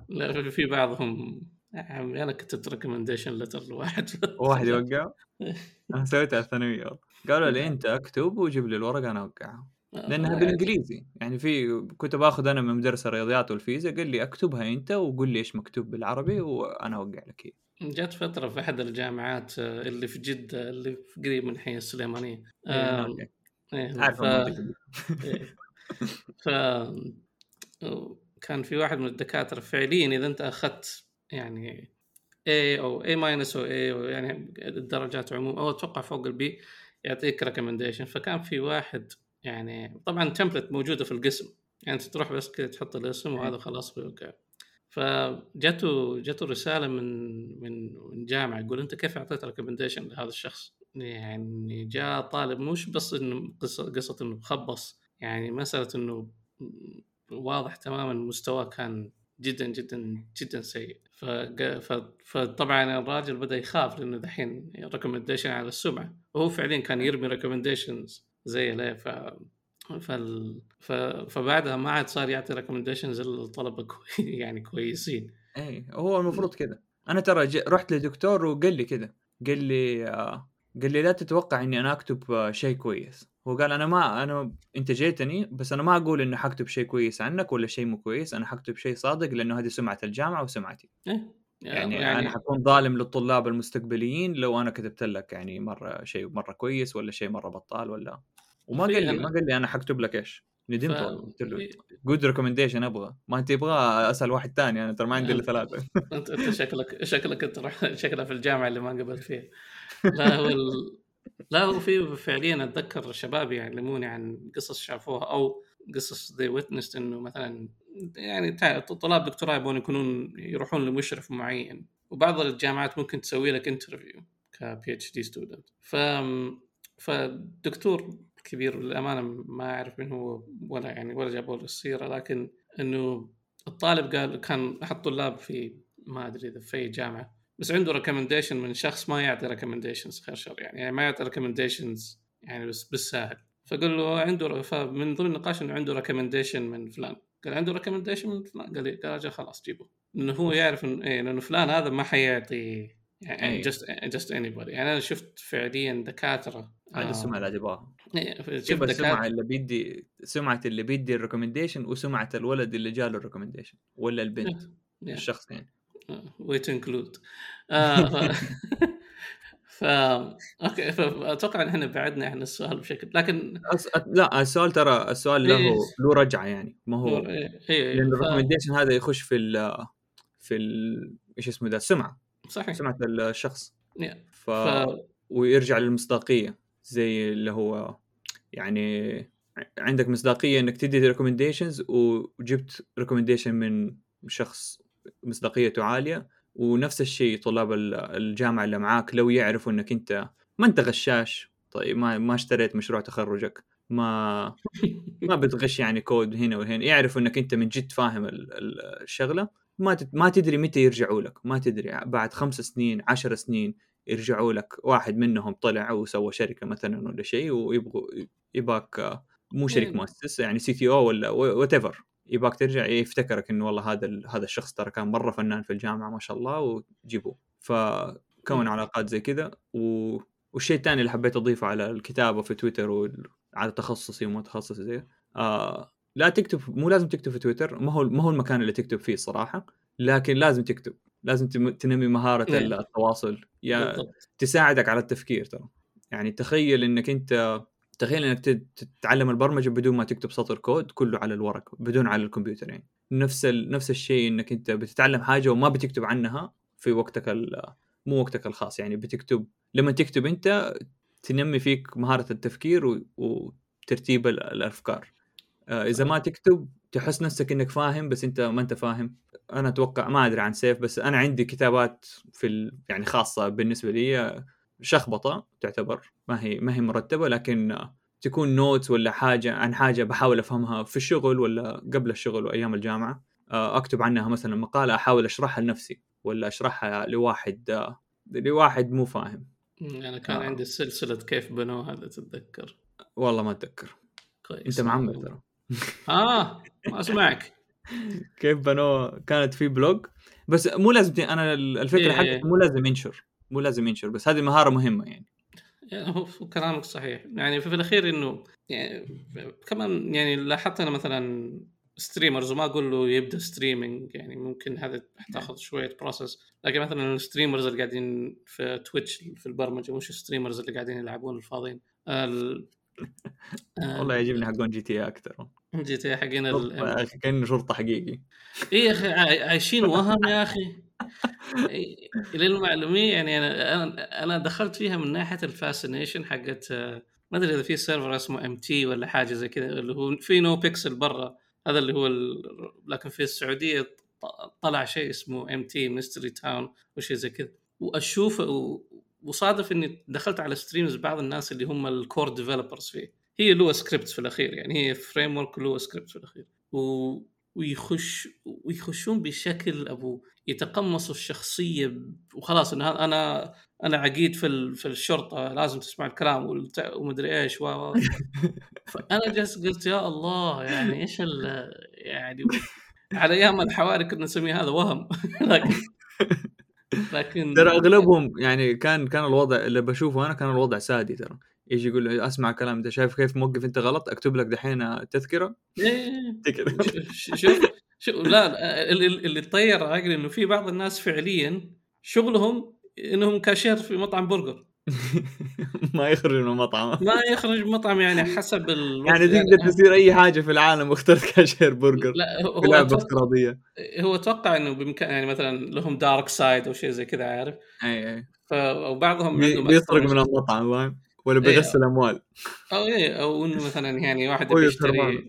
لا. في بعضهم عمي أنا كتبت recommendation letter لواحد. واحد يوقع أنا سويتها الثانويه قالوا لي أنت اكتب وجيب لي الورقة أنا أوقعها. آه، لأنها بالإنجليزي. يعني في كنت باخذ أنا من مدرس الرياضيات والفيزياء قال لي أكتبها أنت وقول لي إيش مكتوب بالعربي وأنا أوقع لك هي جات فترة في أحد الجامعات آه، اللي في جدة اللي في قريب من حي السليمانية. إيه, آه إيه ف... ف كان في واحد من الدكاترة فعليا إذا أنت أخذت يعني A أو A minus أو A أو يعني الدرجات عموما أو أتوقع فوق ال B يعطيك recommendation فكان في واحد يعني طبعا template موجودة في القسم. يعني أنت تروح بس كذا تحط الاسم وهذا خلاص بيوقع. فجته جته رسالة من من من جامعة يقول أنت كيف أعطيت recommendation لهذا الشخص؟ يعني جاء طالب مش بس إنه قصة قصة إنه خبص يعني مساله إنه واضح تماما مستواه كان جدا جدا جدا سيء. فطبعا الراجل بدأ يخاف لأنه دحين recommendation على السمعة. وهو فعليا كان يرمي recommendations زي ليه ف فال... ف... فبعدها ما عاد صار يعطي recommendations للطلبه كوي... يعني كويسين. اي هو المفروض كذا أنا ترى ج... رحت لدكتور وقال لي كذا قال لي آه... قال لي لا تتوقع إني أنا أكتب آه، شيء كويس. هو قال أنا ما أنا أنت جيتني بس أنا ما أقول إنه حكتب شيء كويس عنك ولا شيء مو كويس أنا حكتب شيء صادق لأنه هذه سمعة الجامعة وسمعتي. إيه؟ يعني, يعني أنا حكون ظالم للطلاب المستقبليين لو أنا كتبت لك يعني مرة شيء مرة كويس ولا شيء مرة بطال ولا. وما قال لي ما قال لي أنا حكتب لك إيش؟ ندمت ف... قلت له good recommendation أبغى. ما أنت تبغى أسأل واحد ثاني أنا ترى ما عندي إلا ثلاثة. أنت شكلك شكلك أنت شكلك في الجامعة اللي ما قبلت فيها. لا هو ال... لا هو في فعليا أتذكر شباب يعلموني عن قصص شافوها أو قصص ذي witnessed إنه مثلا يعني طلاب دكتوراه يبغون يكونون يروحون لمشرف معين. وبعض الجامعات ممكن تسوي لك interview ك PhD student ف فالدكتور كبير للأمانة ما أعرف من هو ولا يعني ولا جابوا له السيره لكن إنه الطالب قال كان أحد طلاب في ما أدري إذا في جامعة بس عنده recommendation من شخص ما يعطي recommendations خير شر يعني, يعني ما يعطي recommendations يعني بس بالساهل فقال له عنده فمن ضمن النقاش إنه عنده recommendation من فلان. قال عنده recommendation من فلان؟ قال لي قال أجل خلاص جيبه. لأنه هو يعرف انه إيه لأنه فلان هذا ما حيعطي يعني جست جست اني بودي يعني أنا شفت فعليا دكاترة هذه السمعه اللي تبغاها إيه، شفت شوف السمعه اللي بيدي سمعة اللي بيدي الريكومنديشن وسمعة الولد اللي جاله الريكومنديشن ولا البنت إيه. الشخص يعني وي تو انكلود ف أوكي فاتوقع إن إحنا بعدنا عن السؤال بشكل لكن أس... لا السؤال ترى السؤال له إيه. له رجعة يعني ما هو إيه، إيه، لأن ف- ال recommendation هذا يخش في ال في ال إيش اسمه ده السمعه صحيح سمعة الشخص Yeah. ف... ف ويرجع للمصداقية زي اللي هو يعني عندك مصداقية إنك تدي recommendations وجبت recommendation من شخص مصداقيته عالية ونفس الشيء طلاب ال- الجامعة اللي معاك لو يعرفوا إنك أنت ما أنت غشاش طيب ما ما اشتريت مشروع تخرجك ما ما بتغش يعني كود هنا وهنا يعرفوا إنك أنت من جد فاهم ال- ال- الشغلة ما ما تدري متى يرجعوا لك ما تدري بعد خمس سنين عشر سنين يرجعوا لك واحد منهم طلع وسوى شركة مثلا ولا شيء ويبغوا يباك مو شريك مم. مؤسس يعني CTO ولا whatever يباك ترجع يفتكرك إنه والله هذا هذا الشخص ترى كان مرة فنان في الجامعة ما شاء الله وجيبوه فكون. علاقات زي كذا و... والشيء الثاني اللي حبيت أضيفه على الكتابة في تويتر وعلى تخصصي وما تخصصي زي آه لا تكتب مو لازم تكتب في تويتر ما هو ما هو المكان اللي تكتب فيه الصراحة لكن لازم تكتب لازم تنمي مهارة نعم. التواصل يا تساعدك على التفكير ترى يعني تخيل إنك أنت تخيل إنك تت- تتعلم البرمجة بدون ما تكتب سطر كود كله على الورق بدون على الكمبيوتر يعني. نفس ال... نفس الشيء إنك أنت بتتعلم حاجة وما بتكتب عنها في وقتك ال... مو وقتك الخاص يعني بتكتب لما تكتب أنت تنمي فيك مهارة التفكير و... وترتيب ال- الأفكار. آه، إذا ما تكتب تحس نفسك إنك فاهم بس أنت ما أنت فاهم. أنا أتوقع ما أدري عن سيف بس أنا عندي كتابات في ال... يعني خاصة بالنسبة لي آه، شخبطة تعتبر ما هي ما هي مرتبة لكن تكون notes ولا حاجة عن حاجة بحاول أفهمها في الشغل ولا قبل الشغل وأيام الجامعة آه، أكتب عنها مثلا مقالة أحاول أشرحها لنفسي ولا أشرحها لواحد آه، لواحد مو فاهم. أنا كان آه. عندي سلسلة كيف بنوها اذا تتذكر؟ والله ما أتذكر. كويس. أنت معمر ترى. آه ما أسمعك. كيف بنوه كانت في بلوج بس مو لازم أنا الفكرة إيه. حقتي مو لازم ينشر. مو لازم ينشر بس هذه مهارة مهمة يعني. يعني هو كلامك صحيح. يعني في الأخير إنه يعني كمان يعني لاحظت أنا مثلا streamers وما أقول له يبدأ streaming يعني ممكن هذا تأخذ شوية process لكن مثلا ال streamers اللي قاعدين في تويتش في البرمجة مش ال streamers اللي قاعدين يلعبون الفاضيين. ال... آه، والله يعجبني حقون GTA أكثر. GTA حقين ال... كانه شرطة حقيقي. إيه يا أخي عاي- عايشين وهم يا أخي. للمعلومية يعني أنا أنا دخلت فيها من ناحية ال fascination حقت ما أدري إذا في server اسمه MT ولا حاجة زي كذا اللي هو في NoPixel برا هذا اللي هو ال... لكن في السعودية طلع شيء اسمه MT Mystery Town وشيء زي كذا. وأشوف و... وصادف إني دخلت على streams بعض الناس اللي هم ال core developers فيه. هي Lua script في الأخير يعني هي framework Lua script في الأخير. و... ويخش ويخشون بشكل أبو يتقمصوا الشخصية وخلاص ان هذا أنا أنا عقيد في. في الشرطة لازم تسمع الكلام. ومدري إيش و- فأنا جالس قلت يا الله يعني إيش ال... يعني على أيام الحواري كنا نسميه هذا وهم لكن لكن ترى أغلبهم يعني كان كان الوضع اللي بشوفه أنا كان الوضع سادي ترى يجي يقول لي أسمع كلام أنت شايف كيف موقف أنت غلط؟ أكتب لك دحين تذكرة؟ إيه. كذا ش- شوف شوف لا اللي, اللي طير عقلي إنه في بعض الناس فعليا شغلهم إنهم كاشير في مطعم برجر. ما يخرج من المطعم. ما يخرج مطعم يعني حسب يعني تقدر تصير أي حاجة في العالم واخترت كاشير برجر لا هو لعبه افتراضية. هو أتوقع إنه بإمكان يعني مثلا لهم dark side أو شيء زي كذا عارف؟ اي اي ف وبعضهم بي- عندهم بيسرق من المطعم فاهم؟ ولا إيه. بيغسل اموال أو إيه أو إنه مثلا يعني واحد بيشتري سلمان.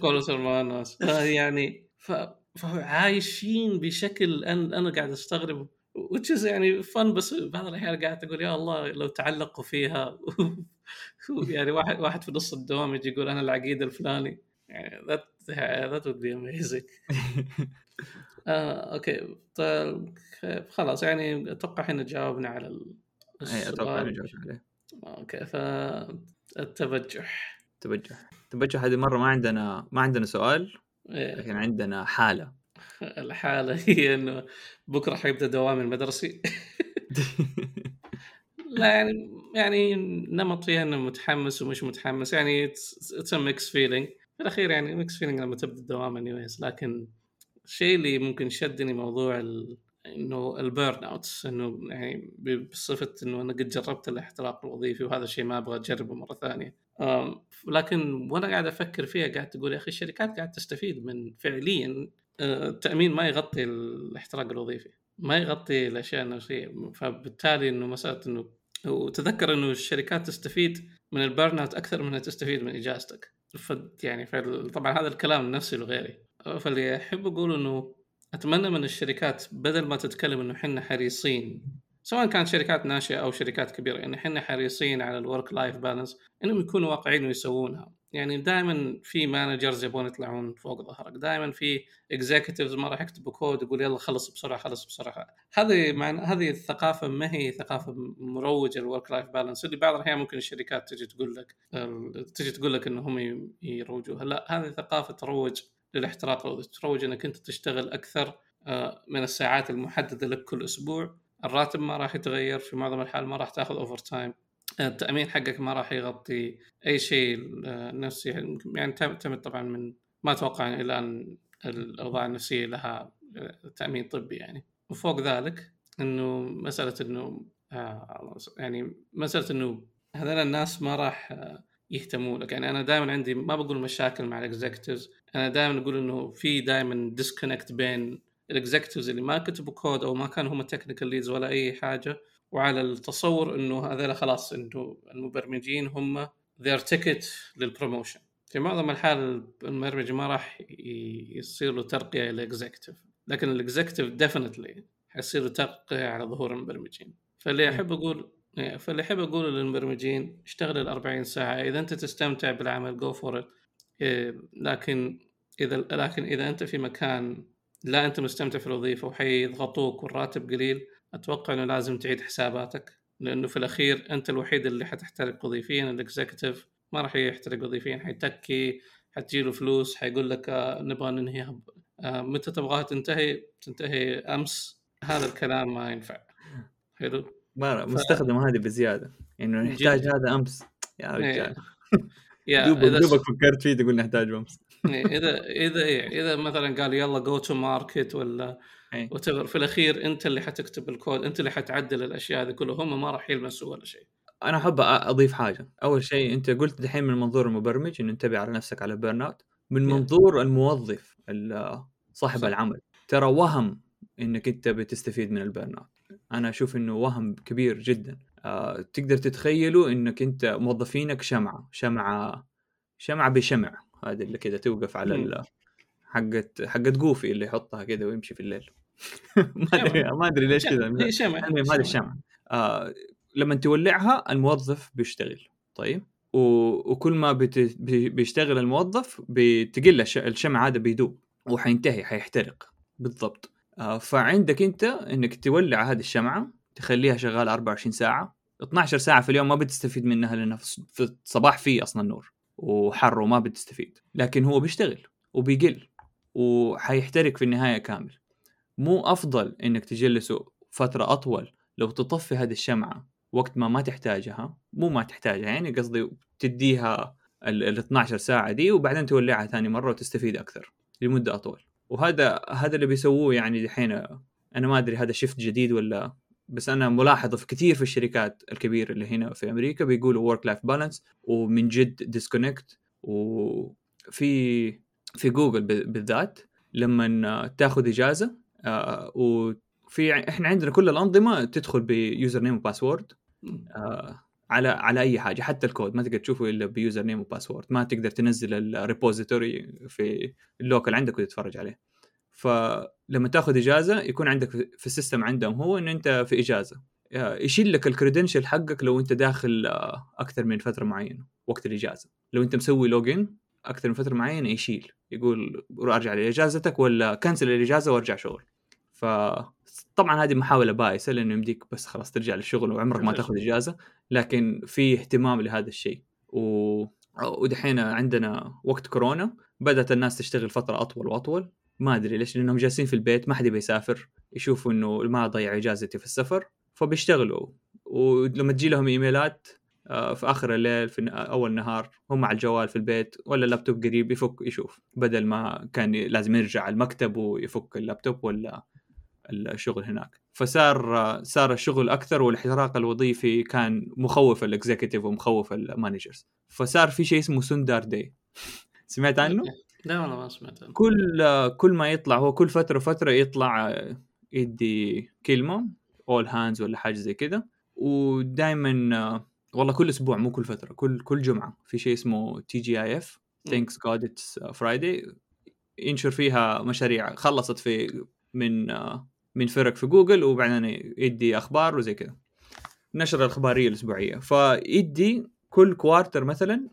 Call سلمان آه يعني ف... فعايشين بشكل أنا أنا قاعد أستغرب which is يعني فن بس بعض الأحيان قاعد تقول يا الله لو تعلقوا فيها. يعني واحد واحد في نص الدوام يجي يقول أنا العقيد الفلاني. يعني that that would be amazing. آه، okay. طيب خلاص يعني أتوقع إحنا جاوبنا على ال- اي أتوقع السؤال. جاوبت عليه. okay فالتبجح تبجح تبجح هذه مرة ما عندنا ما عندنا سؤال إيه، لكن عندنا حالة. الحالة هي إنه بكرة حيبدا دوامي المدرسي لا يعني يعني نمط فيها إنه متحمس ومش متحمس يعني it's mixed feeling في الأخير يعني mixed feeling لما تبدأ الدوام anyways لكن الشيء اللي ممكن شدني موضوع ال... إنه ال burnout إنه يعني بصفة إنه أنا قد جربت الاحتراق الوظيفي وهذا الشيء ما أبغى أجربه مرة ثانية. لكن وأنا قاعد أفكر فيها قاعد تقول يا أخي الشركات قاعد تستفيد من فعليا آه، التامين ما يغطي الاحتراق الوظيفي ما يغطي الأشياء النفسية. فبالتالي إنه مسألة إنه وتذكر إنه الشركات تستفيد من ال burnout أكثر من تستفيد من إجازتك. ف يعني طبعا هذا الكلام نفسي لغيري فاللي أحب أقول إنه أتمنى من الشركات بدل ما تتكلم إنه إحنا حريصين سواء كانت شركات ناشئة أو شركات كبيرة إنه إحنا حريصين على ال work-life balance إنهم يكونوا واقعيين ويسوونها. يعني دائما في managers يبغون يطلعون فوق ظهرك دائما في executives ما راح يكتبوا كود يقول يلا خلص بسرعة خلص بسرعة. هذه معنى هذه الثقافة ما هي ثقافة مروجة لل work-life balance اللي بعض الأحيان ممكن الشركات تجي تقول لك تجي تقول لك إنهم يروجوها. لا هذه ثقافة تروج للاحتراق الوظيفي تروج إنك أنت تشتغل أكثر آه، من الساعات المحددة لك كل أسبوع. الراتب ما راح يتغير في معظم الحال ما راح تأخذ overtime التأمين حقك ما راح يغطي أي شيء آه، نفسي. يعني تعتمد طبعا من ما أتوقع الان الأوضاع النفسية لها آه، تأمين طبي يعني. وفوق ذلك إنه مسألة إنه آه، يعني مسألة إنه هذول الناس ما راح آه، يهتموا لك. يعني أنا دائما عندي ما بقول مشاكل مع ال executives أنا دائما أقول إنه في دائما disconnect بين ال executives اللي ما كتبوا كود أو ما كانوا هم technical leads ولا أي حاجة وعلى التصور إنه هذول خلاص انه المبرمجين هم their ticket لل promotion في معظم الحال المبرمج ما راح يصير له ترقية إلى executive لكن ال executive definitely حيصير له ترقية على ظهور المبرمجين. فاللي أحب أقول فاللي أحب أقوله للمبرمجين اشتغل ال 40 ساعة. إذا أنت تستمتع بالعمل go for it لكن إذا لكن إذا أنت في مكان لا أنت مستمتع في الوظيفة وحيضغطوك والراتب قليل أتوقع إنه لازم تعيد حساباتك. لأنه في الأخير أنت الوحيد اللي حتحترق وظيفيا الاكزكتيف ما راح يحترق وظيفيا حيتكي حتجيله فلوس حيقول لك آه، نبغى ننهيها آه، متى تبغاها تنتهي؟ تنتهي أمس. هذا الكلام ما ينفع. حلو؟ مره مستخدم هذه بزيادة. إنه نحتاج جداً. هذا أمس. يا إيه. رجال. دوبك فكرت فيه تقول نحتاج امس إيه، إذا إذا إيه، إذا مثلا قال يلا go to market ولا إيه. whatever في الأخير أنت اللي حتكتب الكود أنت اللي حتعدل الأشياء هذه كلها هم ما راح يلمسوا ولا شيء. أنا أحب أضيف حاجة. أول شيء أنت قلت دحين من منظور المبرمج انه انتبه على نفسك على burnout من. منظور الموظف ال- صاحب. العمل. ترى وهم إنك أنت بتستفيد من ال burnout أنا أشوف إنه وهم كبير جدا. تقدر تتخيلوا إنك أنت موظفينك شمعة شمعة شمعة بشمع هذه اللي كده توقف على حقت حقت جوفي اللي يحطها كده ويمشي في الليل. ما أدري ما أدري ليش كذا هي شمع المهم هذه شمع. الشمعة آه لما تولعها الموظف بيشتغل. طيب؟ و... وكل ما بت... بي- بيشتغل الموظف بتقل الش... الشمع هذا بيدوب وحينتهي حيحترق. بالضبط. آه فعندك أنت إنك تولع هذه الشمعة تخليها شغالة 24 ساعة. 12 ساعة في اليوم ما بتستفيد منها لأنها في الص- في الصباح فيه أصلا نور. وحر وما بتستفيد. لكن هو بيشتغل وبيقل وحيحترق في النهاية كامل. مو أفضل إنك تجلسه فترة أطول لو تطفي هذه الشمعة وقت ما ما تحتاجها. مو ما تحتاجها يعني قصدي تديها ال 12 ساعة دي وبعدين تولعها ثاني مرة وتستفيد أكثر لمدة أطول. وهذا هذا اللي بيسووه يعني دحين. أنا ما أدري هذا shift جديد ولا بس أنا ملاحظة في كثير في الشركات الكبيرة اللي هنا في أمريكا بيقولوا work-life balance ومن جد disconnect وفي في جوجل بالذات لما تاخذ إجازة آه وفي إحنا عندنا كل الأنظمة تدخل ب username و password. آه على على أي حاجة حتى الكود ما تقدر تشوفه إلا ب username و password ما تقدر تنزل ال repository في ال local عندك وتتفرج عليه فلما تاخذ إجازة يكون عندك في ال system عندهم هو ان أنت في إجازة. آه، يشيل لك ال credential حقك لو أنت داخل آه، أكثر من فترة معينة وقت الإجازة. لو أنت مسوي login أكثر من فترة معينة يشيل يقول أرجع لإجازتك ولا cancel الإجازة وأرجع شغل. ف طبعا هذه محاولة بائسه لأنه يمديك بس خلاص ترجع للشغل وعمرك ما تاخذ إجازة لكن في اهتمام لهذا الشيء. و ودحين عندنا وقت كورونا بدأت الناس تشتغل فترة أطول وأطول. ما أدري ليش لأنهم جالسين في البيت ما حد بيسافر يشوفوا إنه ما اضيع إجازتي في السفر فبيشتغلوا. ولما تجي لهم إيميلات آه، في آخر الليل في أول نهار هم على الجوال في البيت ولا اللابتوب قريب يفك يشوف. بدل ما كان لازم يرجع المكتب ويفك اللابتوب ولا الشغل هناك. فصار صار الشغل أكثر والاحتراق الوظيفي كان مخوف ال executive ومخوف ال managers فصار في شيء اسمه Sundar day سمعت عنه؟ لا والله ما سمعت كل كل ما يطلع هو كل فترة وفترة يطلع يدي كلمة all hands ولا حاجة زي كذا ودائما والله كل أسبوع مو كل فترة كل كل جمعة في شيء اسمه TGIF thanks God it's Friday ينشر فيها مشاريع خلصت في من من فرق في جوجل وبعدين يدي أخبار وزي كذا نشر الأخبارية الأسبوعية. فيدي كل quarter مثلا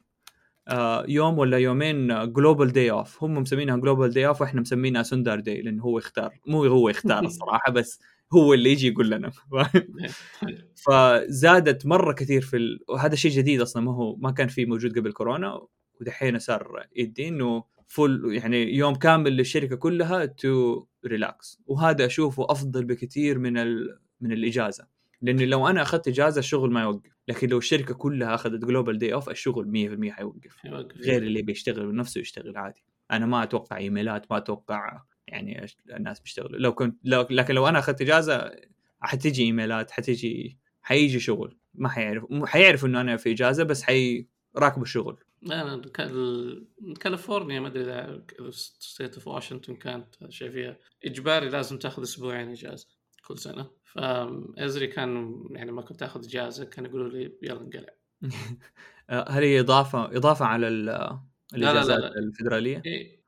يوم ولا يومين global day off هم مسمينها global day off وإحنا مسمينها Sundar day لأنه هو يختار. مو هو يختار الصراحة بس هو اللي يجي يقول لنا. فزادت مرة كثير في ال... وهذا شيء جديد أصلا ما هو ما كان فيه موجود قبل كورونا. ودحين صار يدي انه full يعني يوم كامل للشركة كلها to relax وهذا أشوفه أفضل بكثير من ال... من الإجازة. لأنه لو أنا أخذت إجازة الشغل ما يوقف. لكن لو الشركة كلها أخذت global day off الشغل 100% حيوقف. غير اللي بيشتغل بنفسه يشتغل عادي. أنا ما أتوقع إيميلات ما أتوقع يعني الناس بيشتغلوا. لو كنت لو لكن لو أنا أخذت إجازة حتيجي إيميلات حتيجي حيجي شغل. ما حيعرف حيعرف إنه أنا في إجازة بس حي راكب الشغل. لا كاليفورنيا ما أدري إذا ستيت أوف واشنطن كانت شيء فيها إجباري لازم تأخذ أسبوعين إجازة. كل سنه فازري كان يعني ما كنت آخذ اجازه كانوا يقولوا لي يلا انقلع. هل هي إضافة إضافة على الاجازات لا لا لا. الفدرالية؟ إيه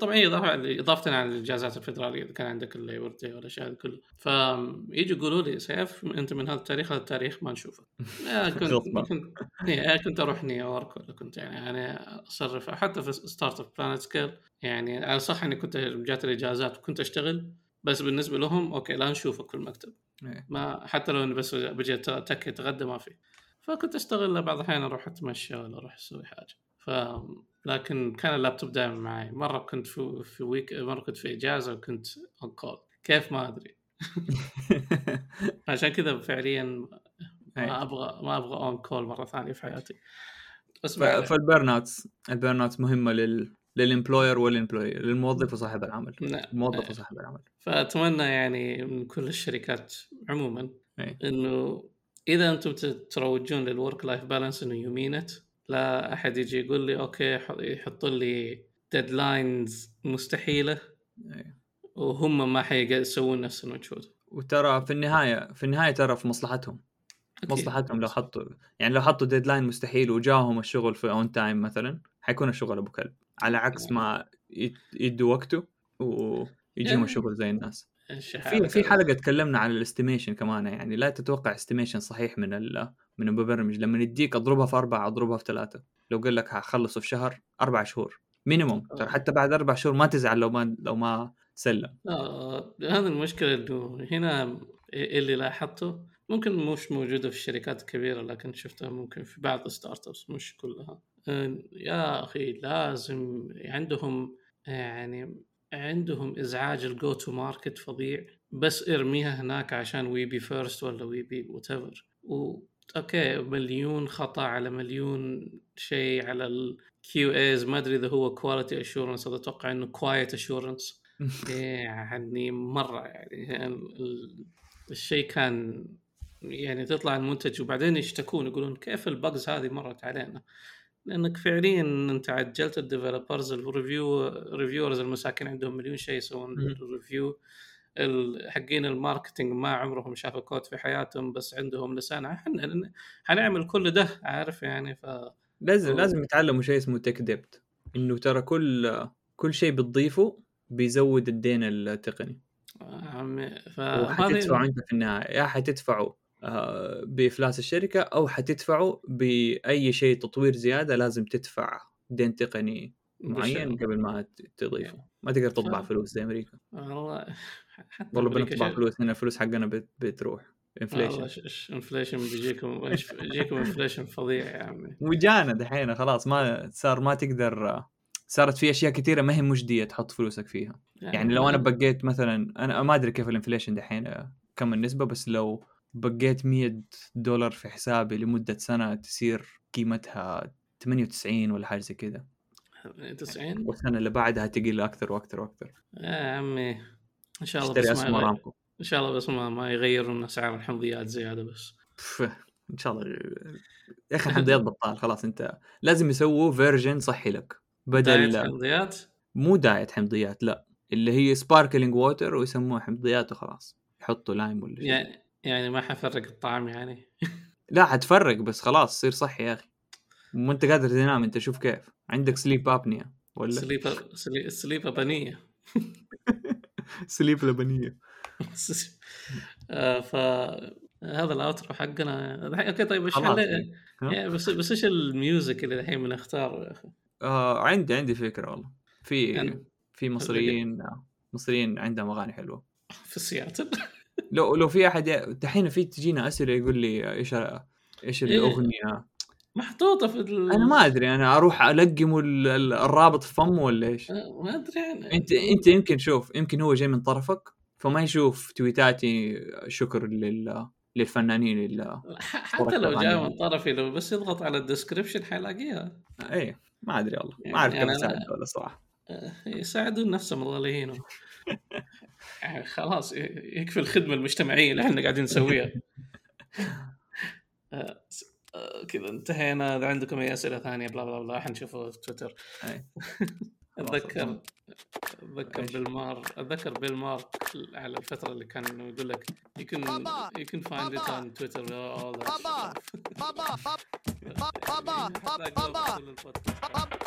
طبعا هي إضافة إضافة على الإجازات الفدرالية إذا كان عندك ال Labor Day والاشياء هذه كلها. فيجوا يقولوا لي سيف أنت من هذا التاريخ هذا التاريخ ما نشوفك. كنت كنت كنت أروح نيويورك ولا كنت يعني يعني أصرف حتى في startup PlanetScale يعني على صح إني كنت جات الاجازات وكنت أشتغل. بس بالنسبة لهم okay لا نشوفك في المكتب. إيه. ما حتى لو إني بس بجي تكي أتغدى ما في. فكنت أشتغل بعض الأحيان أروح أتمشى ولا أروح أسوي حاجة. ف لكن كان اللابتوب دائما معي. مرة كنت في في week مرة كنت في إجازة وكنت on call كيف؟ ما أدري. عشان كذا فعليا ما إيه. أبغى ما أبغى on call مرة ثانية في حياتي. بس فال burn outs ال burnouts مهمة لل لل employee وال employer للموظف وصاحب العمل. نعم. الموظف وصاحب العمل. فأتمنى يعني من كل الشركات عموما أي. إنه إذا أنتم تروجون لل work-life balance إنه you mean it لا أحد يجي يقول لي okay يحط لي deadlines مستحيلة. أي. وهم ما حيسوون نفس المجهود. وترى في النهاية في النهاية ترى في مصلحتهم. أكيد. مصلحتهم لو حطوا يعني لو حطوا deadline مستحيل وجاهم الشغل في on time مثلا حيكون الشغل أبو كلب. على عكس ما يدوا وقته ويجيهم يعني الشغل زي الناس. في في حلقة تكلمنا عن ال estimation كمان يعني لا تتوقع estimation صحيح من من المبرمج. لما يديك اضربها في أربعة اضربها في ثلاثة. لو قال لك هخلصه في شهر أربع شهور. minimum ترى حتى بعد أربع شهور ما تزعل لو ما لو ما سلم. آه هذا المشكلة إنه هنا اللي لاحظته ممكن مش موجودة في الشركات الكبيرة لكن شفتها ممكن في بعض ال startups مش كلها. يا أخي لازم عندهم يعني عندهم إزعاج ال go-to-market فظيع. بس ارميها هناك عشان we be first ولا we be whatever okay مليون خطأ على مليون شيء على ال QAs ما أدري إذا هو quality assurance أتوقع إنه quality assurance يعني مرة يعني الشيء كان يعني تطلع المنتج وبعدين يشتكون يقولون كيف ال bugs هذه مرت علينا؟ لأنك فعليا أنت عجلت ال developers ال review reviewers المساكين عندهم مليون شيء يسوون review حقين ال marketing ما عمرهم شافوا كود في حياتهم بس عندهم لسان. إحنا حنعمل كل ده عارف يعني؟ ف لازم و... لازم يتعلموا شيء اسمه tech debt إنه ترى كل كل شيء بتضيفه بيزود الدين التقني. عمي ف... وحتدفعوا انت في النهاية. يا حتدفعوا. آه، بإفلاس الشركة أو حتدفعوا بأي شيء تطوير زيادة لازم تدفع دين تقني معين قبل ما تضيفه. ما تقدر تطبع فلوس زي أمريكا. والله والله بنطبع فلوس هنا الفلوس حقنا بت- بتروح. والله inflation inflation بيجيكم بيجيكم inflation فظيع يا عمي. وجانا دحين خلاص ما صار ما تقدر صارت في أشياء كثيرة ما هي مجديه تحط فلوسك فيها. يعني لو أنا بقيت مثلا أنا ما أدري كيف ال inflation دحين آه، كم النسبة بس لو بقيت 100 دولار في حسابي لمدة سنة تصير قيمتها 98 ولا حاجة زي كذا. 90 والسنة اللي بعدها تقل أكثر وأكثر وأكثر. يا عمي إن شاء الله بس ما يغير... إن شاء الله بس ما, ما يغيروا من اسعار الحمضيات زيادة بس. إن شاء الله. يا أخي الحمضيات بطال خلاص أنت لازم يسووا version صحي لك. diet بدل حمضيات؟ مو diet حمضيات لا. اللي هي sparkling water ويسموها حمضيات وخلاص. يحطوا lime ولا شيء. يعني يعني ما حفرق الطعم يعني. لا حتفرق بس خلاص صير صحي يا أخي. مو أنت قادر تنام أنت شوف كيف. عندك sleep apnea ولا؟ sleep sl- sleep apnea sleep apnea. آه، ف هذا ال outro حقنا. okay طيب إيش؟ يعني بس بس إيش ال music اللي الحين بنختاره يا أخي؟ آه عندي عندي فكرة والله. في يعني- في مصريين مصريين عندهم أغاني حلوة. في سياتل لو لو في أحد دحين في تجينا أسئلة يقول لي إيش إيش إيه. الأغنية؟ محطوطة في ال... أنا ما أدري أنا أروح ألقم ال- ال- الرابط في فمه ولا إيش؟ آه، ما أدري يعني أنت أنت يمكن شوف يمكن هو جاي من طرفك فما يشوف تويتاتي شكر لل للفنانين اللي ح- حتى لو جاء. من طرفي لو بس يضغط على الديسكربشن حيلاقيها. إيه ما أدري والله. يعني ما أعرف كيف أنا- اساعد ولا صراحة. آه، يساعدون نفسهم الله لا يهينهم. يعني خلاص يكفي الخدمة المجتمعية اللي إحنا قاعدين نسويها. آه، آه، كذا انتهينا. إذا عندكم أي أسئلة ثانية بلا بلا بلا حنشوفه في تويتر. أي. أتذكر. أتذكر؟ بالمار أتذكر بالمار على الفترة اللي كان إنه يقول لك you can بابا! you can find it بابا! on Twitter all that بابا! بابا! بابا! بابا! بابا.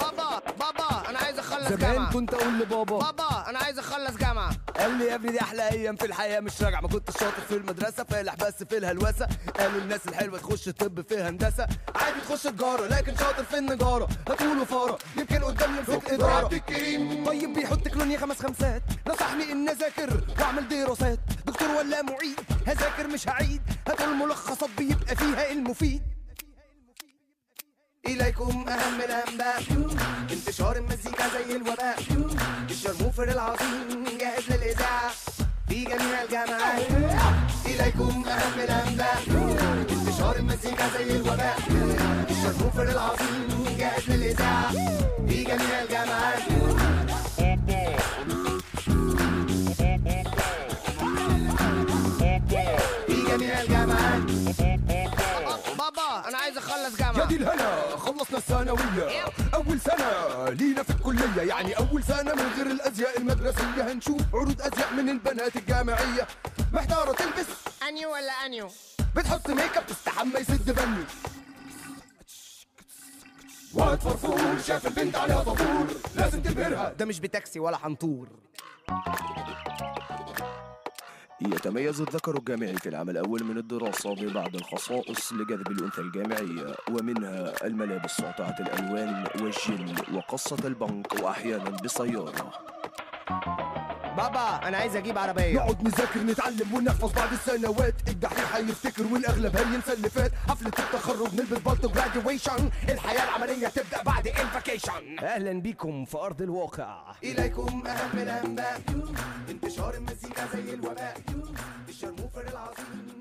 بابا! بابا! أنا عايز أخلص زمان جامعة. كنت أقول لبابا. بابا! أنا عايز أخلص جامعة. قال لي يا ابني دي أحلى أيام في الحياة مش راجع. ما كنت شاطر في المدرسة فالح بس في الهلوسة. قالوا الناس الحلوة تخش طب في هندسة. عادي تخش تجارة لكن شاطر في النجارة. هتقول وفاره يمكن قدام يمسك إدارة. عبد طيب بيحط كلوني خمس خمسات. نصحني إن أذاكر وأعمل دراسات. دكتور ولا معيد هذاكر مش هعيد. هاتوا الملخصات بيبقى فيها المفيد. إليكم أهم الأنباء. انتشار المزيكا زي الوباء. الشرموفر العظيم جاهز للإذاعة. في جميع الجامعات. إليكم أهم الأنباء. انتشار المزيكا زي الوباء. الشرموفر العظيم جاهز للإذاعة. في جميع الجامعات. إحنا خلصنا الثانوية. أول سنة لينا في الكلية. يعني أول سنة من غير الأزياء المدرسية. هنشوف عروض أزياء من البنات الجامعية. محتارة تلبس. انيو ولا انيو بتحط ميك أب تستحمى يسد بني. واد فرفور شاف البنت عليها طابور. لازم تبهرها. ده مش بتاكسي ولا حنطور. يتميز الذكر الجامعي في العام الأول من الدراسة ببعض الخصائص لجذب الأنثى الجامعية ومنها الملابس ساطعة الألوان والجل وقصة البنك وأحيانا بسيارة. بابا أنا عايز أجيب عربية. نقعد نذاكر نتعلم ونحفظ بعد السنوات. الدحيح هيفتكر والاغلب هينسى اللي فات حفلة التخرج نلبس بالطو graduation الحياة العملية تبدأ بعد ال vacation أهلا بيكم في أرض الواقع. إليكم أهم الأنباء. انتشار المزيكا زي الوباء. الشارموفرز العظيم.